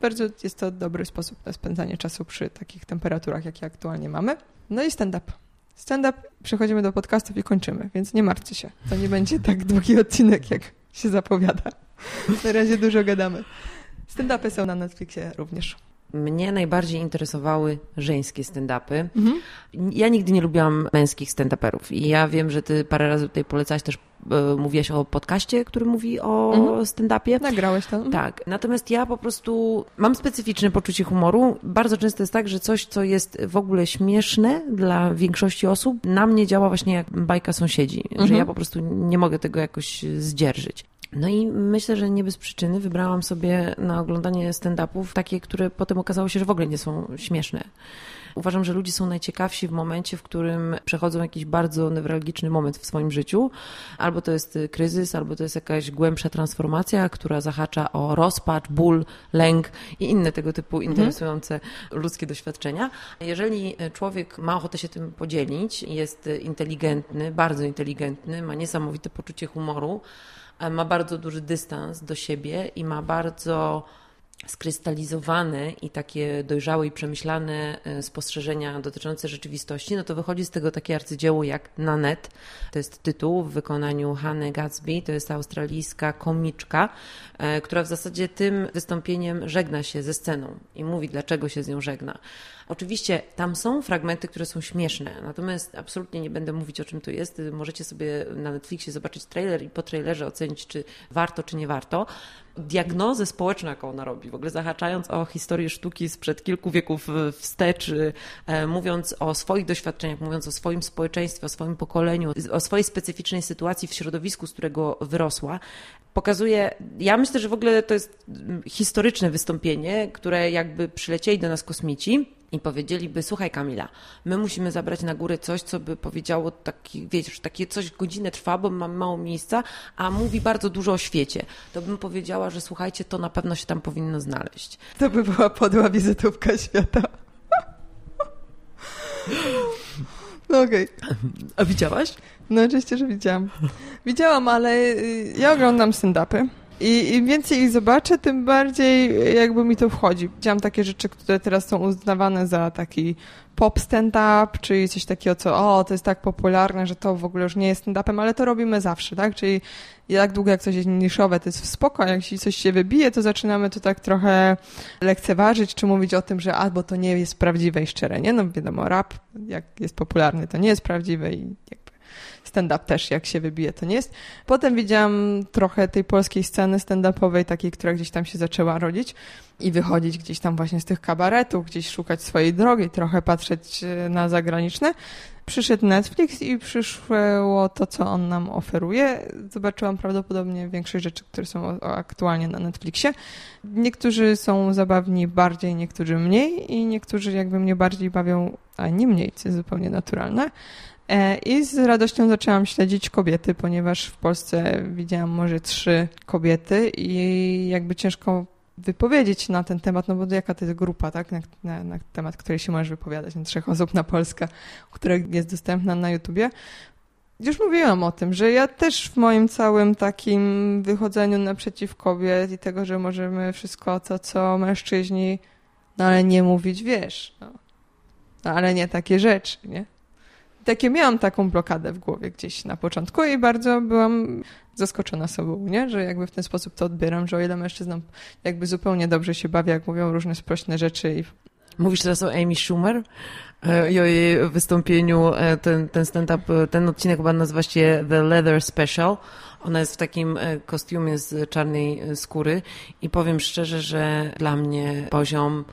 bardzo jest to dobry sposób na spędzanie czasu przy takich temperaturach, jakie aktualnie mamy. No i stand-up. Stand-up, przechodzimy do podcastów i kończymy, więc nie martwcie się. To nie będzie tak długi odcinek, jak się zapowiada. Na razie dużo gadamy. Stand-upy są na Netflixie również. Mnie najbardziej interesowały żeńskie stand-upy. Mhm. Ja nigdy nie lubiłam męskich stand-uperów i ja wiem, że ty parę razy tutaj polecałaś też e, mówiłaś o podcaście, który mówi o mhm. stand-upie. Nagrałeś to. Mhm. Tak. Natomiast ja po prostu mam specyficzne poczucie humoru. Bardzo często jest tak, że coś, co jest w ogóle śmieszne dla większości osób, na mnie działa właśnie jak bajka sąsiedzi, że mhm. ja po prostu nie mogę tego jakoś zdzierżyć. No i myślę, że nie bez przyczyny wybrałam sobie na oglądanie stand-upów takie, które potem okazało się, że w ogóle nie są śmieszne. Uważam, że ludzie są najciekawsi w momencie, w którym przechodzą jakiś bardzo newralgiczny moment w swoim życiu. Albo to jest kryzys, albo to jest jakaś głębsza transformacja, która zahacza o rozpacz, ból, lęk i inne tego typu mhm. interesujące mhm. ludzkie doświadczenia. Jeżeli człowiek ma ochotę się tym podzielić, jest inteligentny, bardzo inteligentny, ma niesamowite poczucie humoru, ma bardzo duży dystans do siebie i ma bardzo skrystalizowane i takie dojrzałe i przemyślane e, spostrzeżenia dotyczące rzeczywistości, no to wychodzi z tego takie arcydzieło jak Nanette. To jest tytuł w wykonaniu Hanny Gatsby, to jest australijska komiczka, e, która w zasadzie tym wystąpieniem żegna się ze sceną i mówi, dlaczego się z nią żegna. Oczywiście tam są fragmenty, które są śmieszne, natomiast absolutnie nie będę mówić o czym to jest. Możecie sobie na Netflixie zobaczyć trailer i po trailerze ocenić, czy warto, czy nie warto. Diagnozę społeczną, jaką ona robi, w ogóle zahaczając o historię sztuki sprzed kilku wieków wstecz, e, mówiąc o swoich doświadczeniach, mówiąc o swoim społeczeństwie, o swoim pokoleniu, o swojej specyficznej sytuacji w środowisku, z którego wyrosła, pokazuje, ja myślę, że w ogóle to jest historyczne wystąpienie, które jakby przylecieli do nas kosmici i powiedzieliby, słuchaj Kamila, my musimy zabrać na górę coś, co by powiedziało, taki, wiesz, takie coś godzinę trwa, bo mamy mało miejsca, a mówi bardzo dużo o świecie. To bym powiedziała, że słuchajcie, to na pewno się tam powinno znaleźć. To by była podła wizytówka świata. No okej. Okay. A widziałaś? No oczywiście, że widziałam. Widziałam, ale y, ja oglądam stand-upy. I im więcej ich zobaczę, tym bardziej jakby mi to wchodzi. Widziałam takie rzeczy, które teraz są uznawane za taki pop stand-up, czyli coś takiego, co o, to jest tak popularne, że to w ogóle już nie jest stand-upem, ale to robimy zawsze, tak? Czyli jak długo jak coś jest niszowe, to jest spoko, jak jeśli coś się wybije, to zaczynamy to tak trochę lekceważyć, czy mówić o tym, że albo to nie jest prawdziwe i szczere, nie? No wiadomo, rap, jak jest popularny, to nie jest prawdziwe i jakby stand-up też, jak się wybije, to nie jest. Potem widziałam trochę tej polskiej sceny stand-upowej, takiej, która gdzieś tam się zaczęła rodzić i wychodzić gdzieś tam właśnie z tych kabaretów, gdzieś szukać swojej drogi, trochę patrzeć e, na zagraniczne. Przyszedł Netflix i przyszło to, co on nam oferuje. Zobaczyłam prawdopodobnie większość rzeczy, które są aktualnie na Netflixie. Niektórzy są zabawni bardziej, niektórzy mniej i niektórzy jakby mnie bardziej bawią, a nie mniej, co jest zupełnie naturalne. E, I z radością zaczęłam śledzić kobiety, ponieważ w Polsce widziałam może trzy kobiety i jakby ciężko wypowiedzieć na ten temat, no bo jaka to jest grupa, tak, na, na, na temat, której się możesz wypowiadać, na trzech osób na Polskę, która jest dostępna na YouTubie. Już mówiłam o tym, że ja też w moim całym takim wychodzeniu naprzeciw kobiet i tego, że możemy wszystko to, co mężczyźni, no ale nie mówić, wiesz, no. no ale nie takie rzeczy, nie? Takie miałam taką blokadę w głowie gdzieś na początku i bardzo byłam zaskoczona sobą, nie? że jakby w ten sposób to odbieram, że o ile mężczyznom jakby zupełnie dobrze się bawi, jak mówią różne sprośne rzeczy. I... Mówisz teraz o Amy Schumer e, i o jej wystąpieniu, e, ten, ten stand-up, e, ten odcinek chyba nazywa się The Leather Special. Ona jest w takim kostiumie z czarnej skóry i powiem szczerze, że dla mnie poziom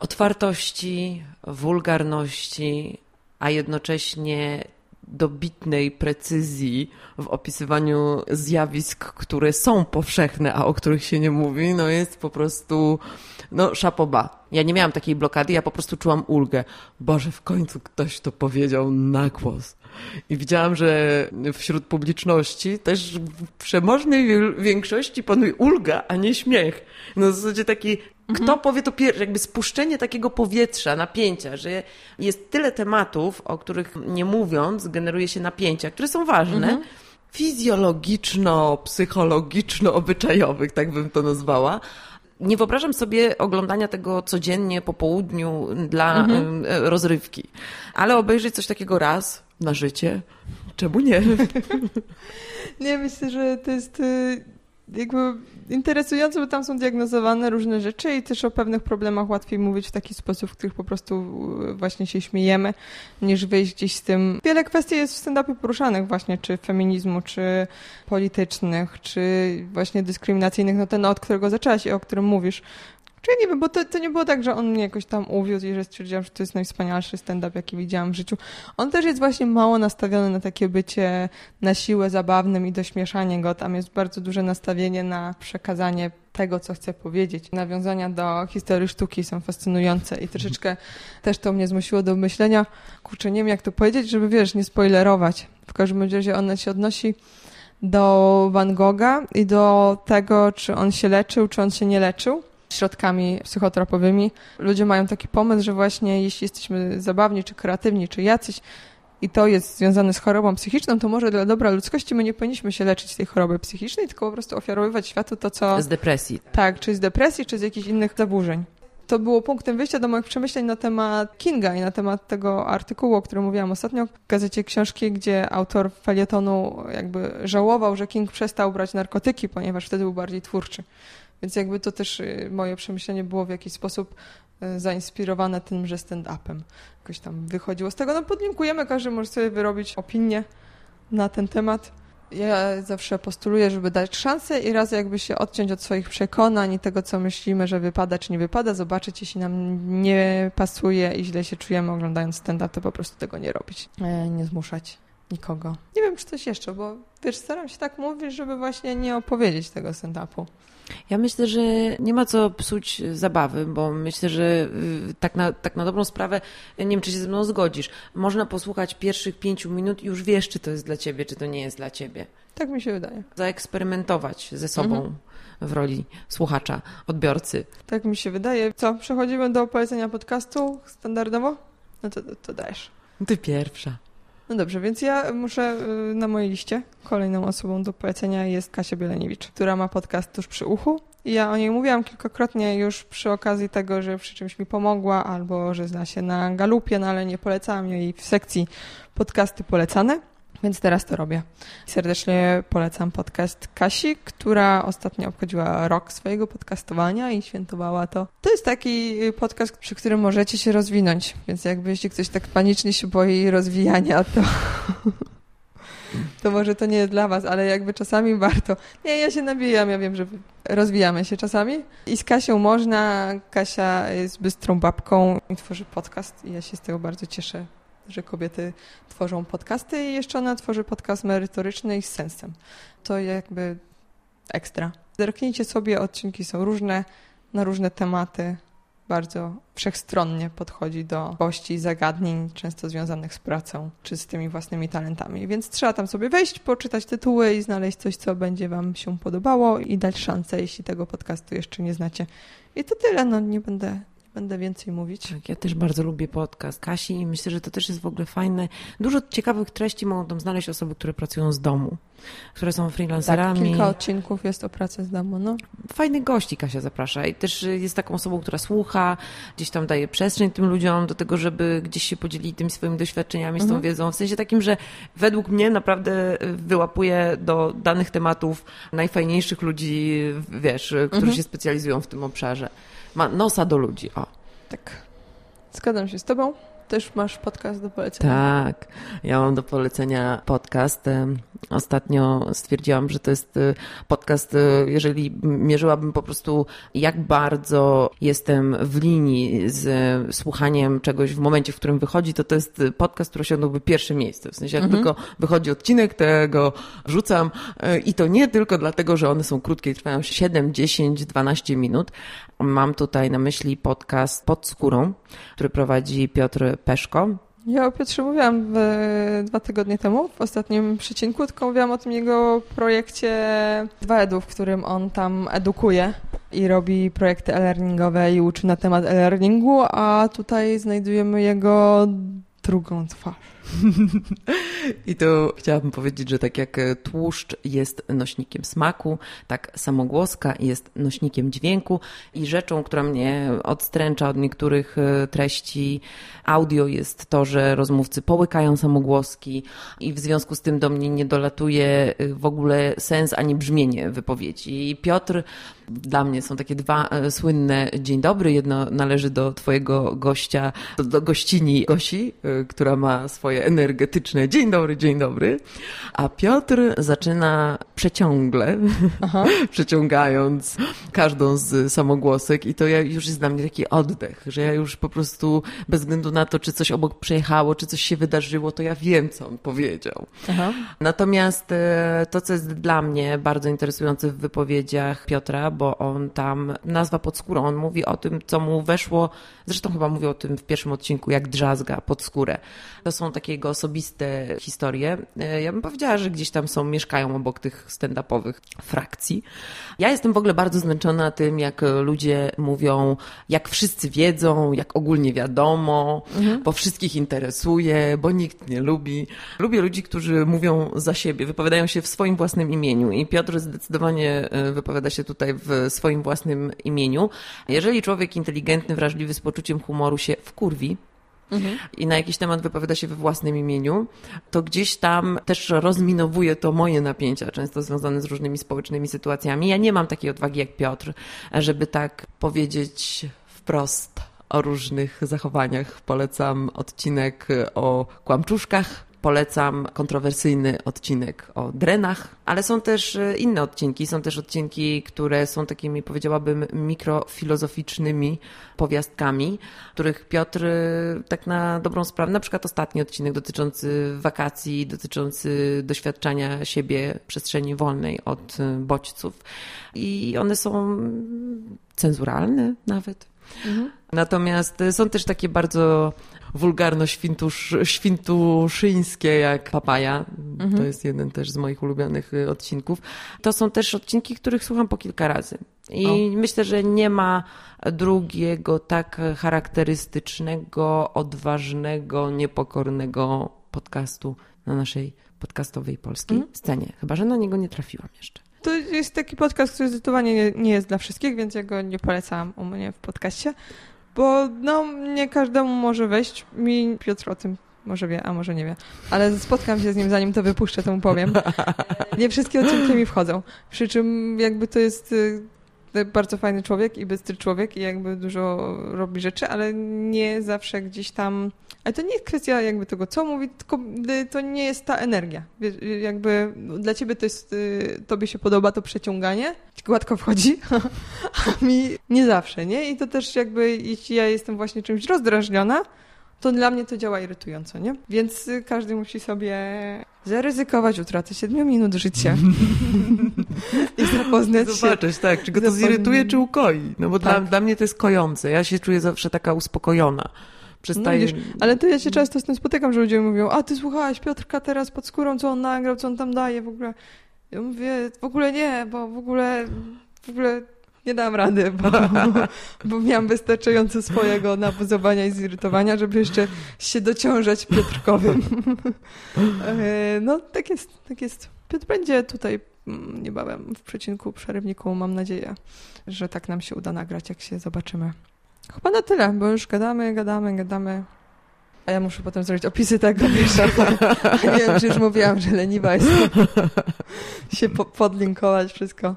otwartości, wulgarności, a jednocześnie dobitnej precyzji w opisywaniu zjawisk, które są powszechne, a o których się nie mówi, no jest po prostu, no szapoba. Ja nie miałam takiej blokady, ja po prostu czułam ulgę. Boże, w końcu ktoś to powiedział na głos. I widziałam, że wśród publiczności też w przemożnej większości panuje ulga, a nie śmiech. No w zasadzie taki kto mhm. powie to pierwsze, jakby spuszczenie takiego powietrza, napięcia, że jest tyle tematów, o których nie mówiąc, generuje się napięcia, które są ważne, mhm. fizjologiczno-psychologiczno-obyczajowych, tak bym to nazwała, nie wyobrażam sobie oglądania tego codziennie po południu dla mhm. rozrywki, ale obejrzeć coś takiego raz na życie, czemu nie? nie, myślę, że to jest y, jakby interesujące, bo tam są diagnozowane różne rzeczy i też o pewnych problemach łatwiej mówić w taki sposób, w których po prostu e, właśnie się śmiejemy, niż wyjść gdzieś z tym. Wiele kwestii jest w stand-upie poruszanych właśnie, czy feminizmu, czy politycznych, czy właśnie dyskryminacyjnych, no ten od którego zaczęłaś i o którym mówisz. Czy nie wiem, bo to, to nie było tak, że on mnie jakoś tam uwiózł i że stwierdziłam, że to jest najwspanialszy stand-up, jaki widziałam w życiu. On też jest właśnie mało nastawiony na takie bycie na siłę zabawnym i dośmieszanie go. Tam jest bardzo duże nastawienie na przekazanie tego, co chcę powiedzieć. Nawiązania do historii sztuki są fascynujące i troszeczkę też to mnie zmusiło do myślenia, kurczę, nie wiem jak to powiedzieć, żeby wiesz, nie spoilerować. W każdym razie ona się odnosi do Van Gogha i do tego, czy on się leczył, czy on się nie leczył środkami psychotropowymi. Ludzie mają taki pomysł, że właśnie jeśli jesteśmy zabawni, czy kreatywni, czy jacyś, i to jest związane z chorobą psychiczną, to może dla dobra ludzkości my nie powinniśmy się leczyć tej choroby psychicznej, tylko po prostu ofiarowywać światu to, co... Z depresji. Tak, czy z depresji, czy z jakichś innych zaburzeń. To było punktem wyjścia do moich przemyśleń na temat Kinga i na temat tego artykułu, o którym mówiłam ostatnio w gazecie książki, gdzie autor felietonu jakby żałował, że King przestał brać narkotyki, ponieważ wtedy był bardziej twórczy. Więc jakby to też y, moje przemyślenie było w jakiś sposób y, zainspirowane tym, że stand-upem jakoś tam wychodziło z tego. No podlinkujemy, każdy może sobie wyrobić opinię na ten temat. Ja zawsze postuluję, żeby dać szansę i raz jakby się odciąć od swoich przekonań i tego, co myślimy, że wypada czy nie wypada, zobaczyć, jeśli nam nie pasuje i źle się czujemy oglądając stand-up, to po prostu tego nie robić. E, nie zmuszać nikogo. Nie wiem, czy coś jeszcze, bo wiesz, staram się tak mówić, żeby właśnie nie opowiedzieć tego stand-upu. Ja myślę, że nie ma co psuć zabawy, bo myślę, że y, tak na, tak na dobrą sprawę, nie wiem, czy się ze mną zgodzisz, można posłuchać pierwszych pięciu minut i już wiesz, czy to jest dla ciebie, czy to nie jest dla ciebie. Tak mi się wydaje. Zaeksperymentować ze sobą mhm. w roli słuchacza, odbiorcy. Tak mi się wydaje. Co, przechodzimy do polecenia podcastu standardowo? No to, to, to dajesz. Ty pierwsza. No dobrze, więc ja muszę y, na mojej liście kolejną osobą do polecenia jest Kasia Bieleniewicz, która ma podcast tuż przy uchu. Ja o niej mówiłam kilkakrotnie już przy okazji tego, że przy czymś mi pomogła, albo że zna się na galupie, no ale nie polecałam jej w sekcji podcasty polecane. Więc teraz to robię. Serdecznie polecam podcast Kasi, która ostatnio obchodziła rok swojego podcastowania i świętowała to. To jest taki podcast, przy którym możecie się rozwinąć, więc jakby jeśli ktoś tak panicznie się boi rozwijania, to to może to nie jest dla was, ale jakby czasami warto. Nie, ja się nabijam, ja wiem, że rozwijamy się czasami. I z Kasią można. Kasia jest bystrą babką i tworzy podcast i ja się z tego bardzo cieszę, że kobiety tworzą podcasty i jeszcze ona tworzy podcast merytoryczny i z sensem. To jakby ekstra. Zerknijcie sobie, odcinki są różne, na różne tematy. Bardzo wszechstronnie podchodzi do gości, zagadnień, często związanych z pracą czy z tymi własnymi talentami. Więc trzeba tam sobie wejść, poczytać tytuły i znaleźć coś, co będzie Wam się podobało i dać szansę, jeśli tego podcastu jeszcze nie znacie. I to tyle, no nie będę będę więcej mówić. Tak, ja też bardzo lubię podcast Kasi i myślę, że to też jest w ogóle fajne. Dużo ciekawych treści mogą tam znaleźć osoby, które pracują z domu, które są freelancerami. Tak, kilka odcinków jest o pracy z domu, no. Fajnych gości Kasia zaprasza i też jest taką osobą, która słucha, gdzieś tam daje przestrzeń tym ludziom do tego, żeby gdzieś się podzielili tymi swoimi doświadczeniami, z tą mhm. wiedzą. W sensie takim, że według mnie naprawdę wyłapuje do danych tematów najfajniejszych ludzi, wiesz, którzy mhm. się specjalizują w tym obszarze ma nosa do ludzi. O. Tak. Zgadzam się z tobą. Też masz podcast do polecenia. Tak, ja mam do polecenia podcast. Ostatnio stwierdziłam, że to jest y, podcast, y, jeżeli mierzyłabym po prostu, jak bardzo jestem w linii z słuchaniem czegoś w momencie, w którym wychodzi, to to jest podcast, który osiągnąłby pierwsze miejsce. W sensie, jak mhm. tylko wychodzi odcinek, tego rzucam y, i to nie tylko dlatego, że one są krótkie i trwają 7, 10, 12 minut. Mam tutaj na myśli podcast Pod skórą, który prowadzi Piotr Peszko. Ja o Piotrze mówiłam w, dwa tygodnie temu, w ostatnim przecinku, tylko mówiłam o tym jego projekcie 2EDU, w którym on tam edukuje i robi projekty e-learningowe i uczy na temat e-learningu, a tutaj znajdujemy jego drugą twarz. I to chciałabym powiedzieć, że tak jak tłuszcz jest nośnikiem smaku, tak samogłoska jest nośnikiem dźwięku i rzeczą, która mnie odstręcza od niektórych e, treści audio jest to, że rozmówcy połykają samogłoski i w związku z tym do mnie nie dolatuje e, w ogóle sens ani brzmienie wypowiedzi. I Piotr dla mnie są takie dwa e, słynne dzień dobry. Jedno należy do twojego gościa, do, do gościni Gosi, która ma swoje energetyczne dzień dobry, dzień dobry, a Piotr zaczyna przeciągle, przeciągając każdą z samogłosek i to ja już jest dla mnie taki oddech, że ja już po prostu bez względu na to, czy coś obok przejechało, czy coś się wydarzyło, to ja wiem, co on powiedział. Aha. Natomiast e, to, co jest dla mnie bardzo interesujące w wypowiedziach Piotra, bo on tam, nazwa pod skórą, on mówi o tym, co mu weszło, zresztą chyba mówił o tym w pierwszym odcinku, jak drzazga pod skórę. To są takie jego osobiste historie. E, ja bym powiedziała, że gdzieś tam są, mieszkają obok tych stand-upowych frakcji. Ja jestem w ogóle bardzo zmęczona tym, jak ludzie mówią, jak wszyscy wiedzą, jak ogólnie wiadomo, mhm. bo wszystkich interesuje, bo nikt nie lubi. Lubię ludzi, którzy mówią za siebie, wypowiadają się w swoim własnym imieniu i Piotr zdecydowanie e, wypowiada się tutaj w swoim własnym imieniu. Jeżeli człowiek inteligentny, wrażliwy, z poczuciem humoru się wkurwi, mhm. i na jakiś temat wypowiada się we własnym imieniu, to gdzieś tam też rozminowuje to moje napięcia, często związane z różnymi społecznymi sytuacjami. Ja nie mam takiej odwagi jak Piotr, żeby tak powiedzieć wprost o różnych zachowaniach. Polecam odcinek o kłamczuszkach, polecam kontrowersyjny odcinek o drenach, ale są też e, inne odcinki. Są też odcinki, które są takimi, powiedziałabym, mikrofilozoficznymi powiastkami, których Piotr e, tak na dobrą sprawę, na przykład ostatni odcinek dotyczący wakacji, dotyczący doświadczania siebie w przestrzeni wolnej od e, bodźców. I one są cenzuralne nawet. Mhm. Natomiast są też takie bardzo wulgarno-świntuszyńskie jak papaja. Mhm. To jest jeden też z moich ulubionych y, odcinków. To są też odcinki, których słucham po kilka razy. I o. myślę, że nie ma drugiego tak charakterystycznego, odważnego, niepokornego podcastu na naszej podcastowej polskiej mhm. scenie. Chyba, że na niego nie trafiłam jeszcze. To jest taki podcast, który zdecydowanie nie, nie jest dla wszystkich, więc ja go nie polecam u mnie w podcaście. Bo no, nie każdemu może wejść. Mi Piotr o tym może wie, a może nie wie. Ale spotkam się z nim, zanim to wypuszczę, to mu powiem. Nie wszystkie odcinki mi wchodzą. Przy czym jakby to jest y, bardzo fajny człowiek i bystry człowiek i jakby dużo robi rzeczy, ale nie zawsze gdzieś tam... Ale to nie jest kwestia jakby tego, co mówi, tylko y, to nie jest ta energia. Jakby dla ciebie to jest, y, tobie się podoba to przeciąganie, gładko wchodzi, a mi nie zawsze, nie? I to też jakby, jeśli ja jestem właśnie czymś rozdrażniona, to dla mnie to działa irytująco, nie? Więc y, każdy musi sobie zaryzykować utratę 7 minut życia i zapoznać się. Zobaczyć, tak, czy go to zirytuje, czy ukoi. No bo tak. dla, dla mnie to jest kojące. Ja się czuję zawsze taka uspokojona. Przestaje... No, ale to ja się często z tym spotykam, że ludzie mówią, a ty słuchałaś Piotrka teraz pod skórą, co on nagrał, co on tam daje w ogóle. Ja mówię, w ogóle nie, bo w ogóle, w ogóle nie dam rady, bo, bo miałam wystarczająco swojego nabuzowania i zirytowania, żeby jeszcze się dociążać Piotrkowym. E, no, tak jest, tak jest. Piotr będzie tutaj mm, niebawem w przecinku, przerywniku. Mam nadzieję, że tak nam się uda nagrać, jak się zobaczymy. Chyba na tyle, bo już gadamy, gadamy, gadamy. A ja muszę potem zrobić opisy tego, wiesz. nie wiem, czy już mówiłam, że leniwa jest się po podlinkować wszystko,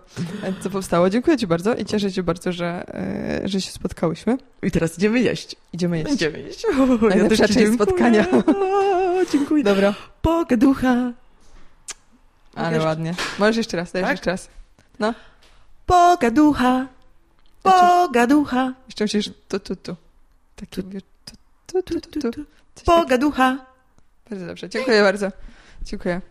co powstało. Dziękuję Ci bardzo i cieszę się bardzo, że, e, że się spotkałyśmy. I teraz idziemy jeść. Idziemy jeść. Idziemy jeść. O, Najlepsza ja część spotkania. O, dziękuję. Dobra. Pogaducha. Ale ładnie. Możesz jeszcze raz, dajesz tak? jeszcze raz. No. Pogaducha. Pogaducha. Jeszcze musisz tu, tu, tu. Taki, tu, tu, tu, tu, tu. Pogaducha. Bardzo dobrze. Dziękuję bardzo. Dziękuję.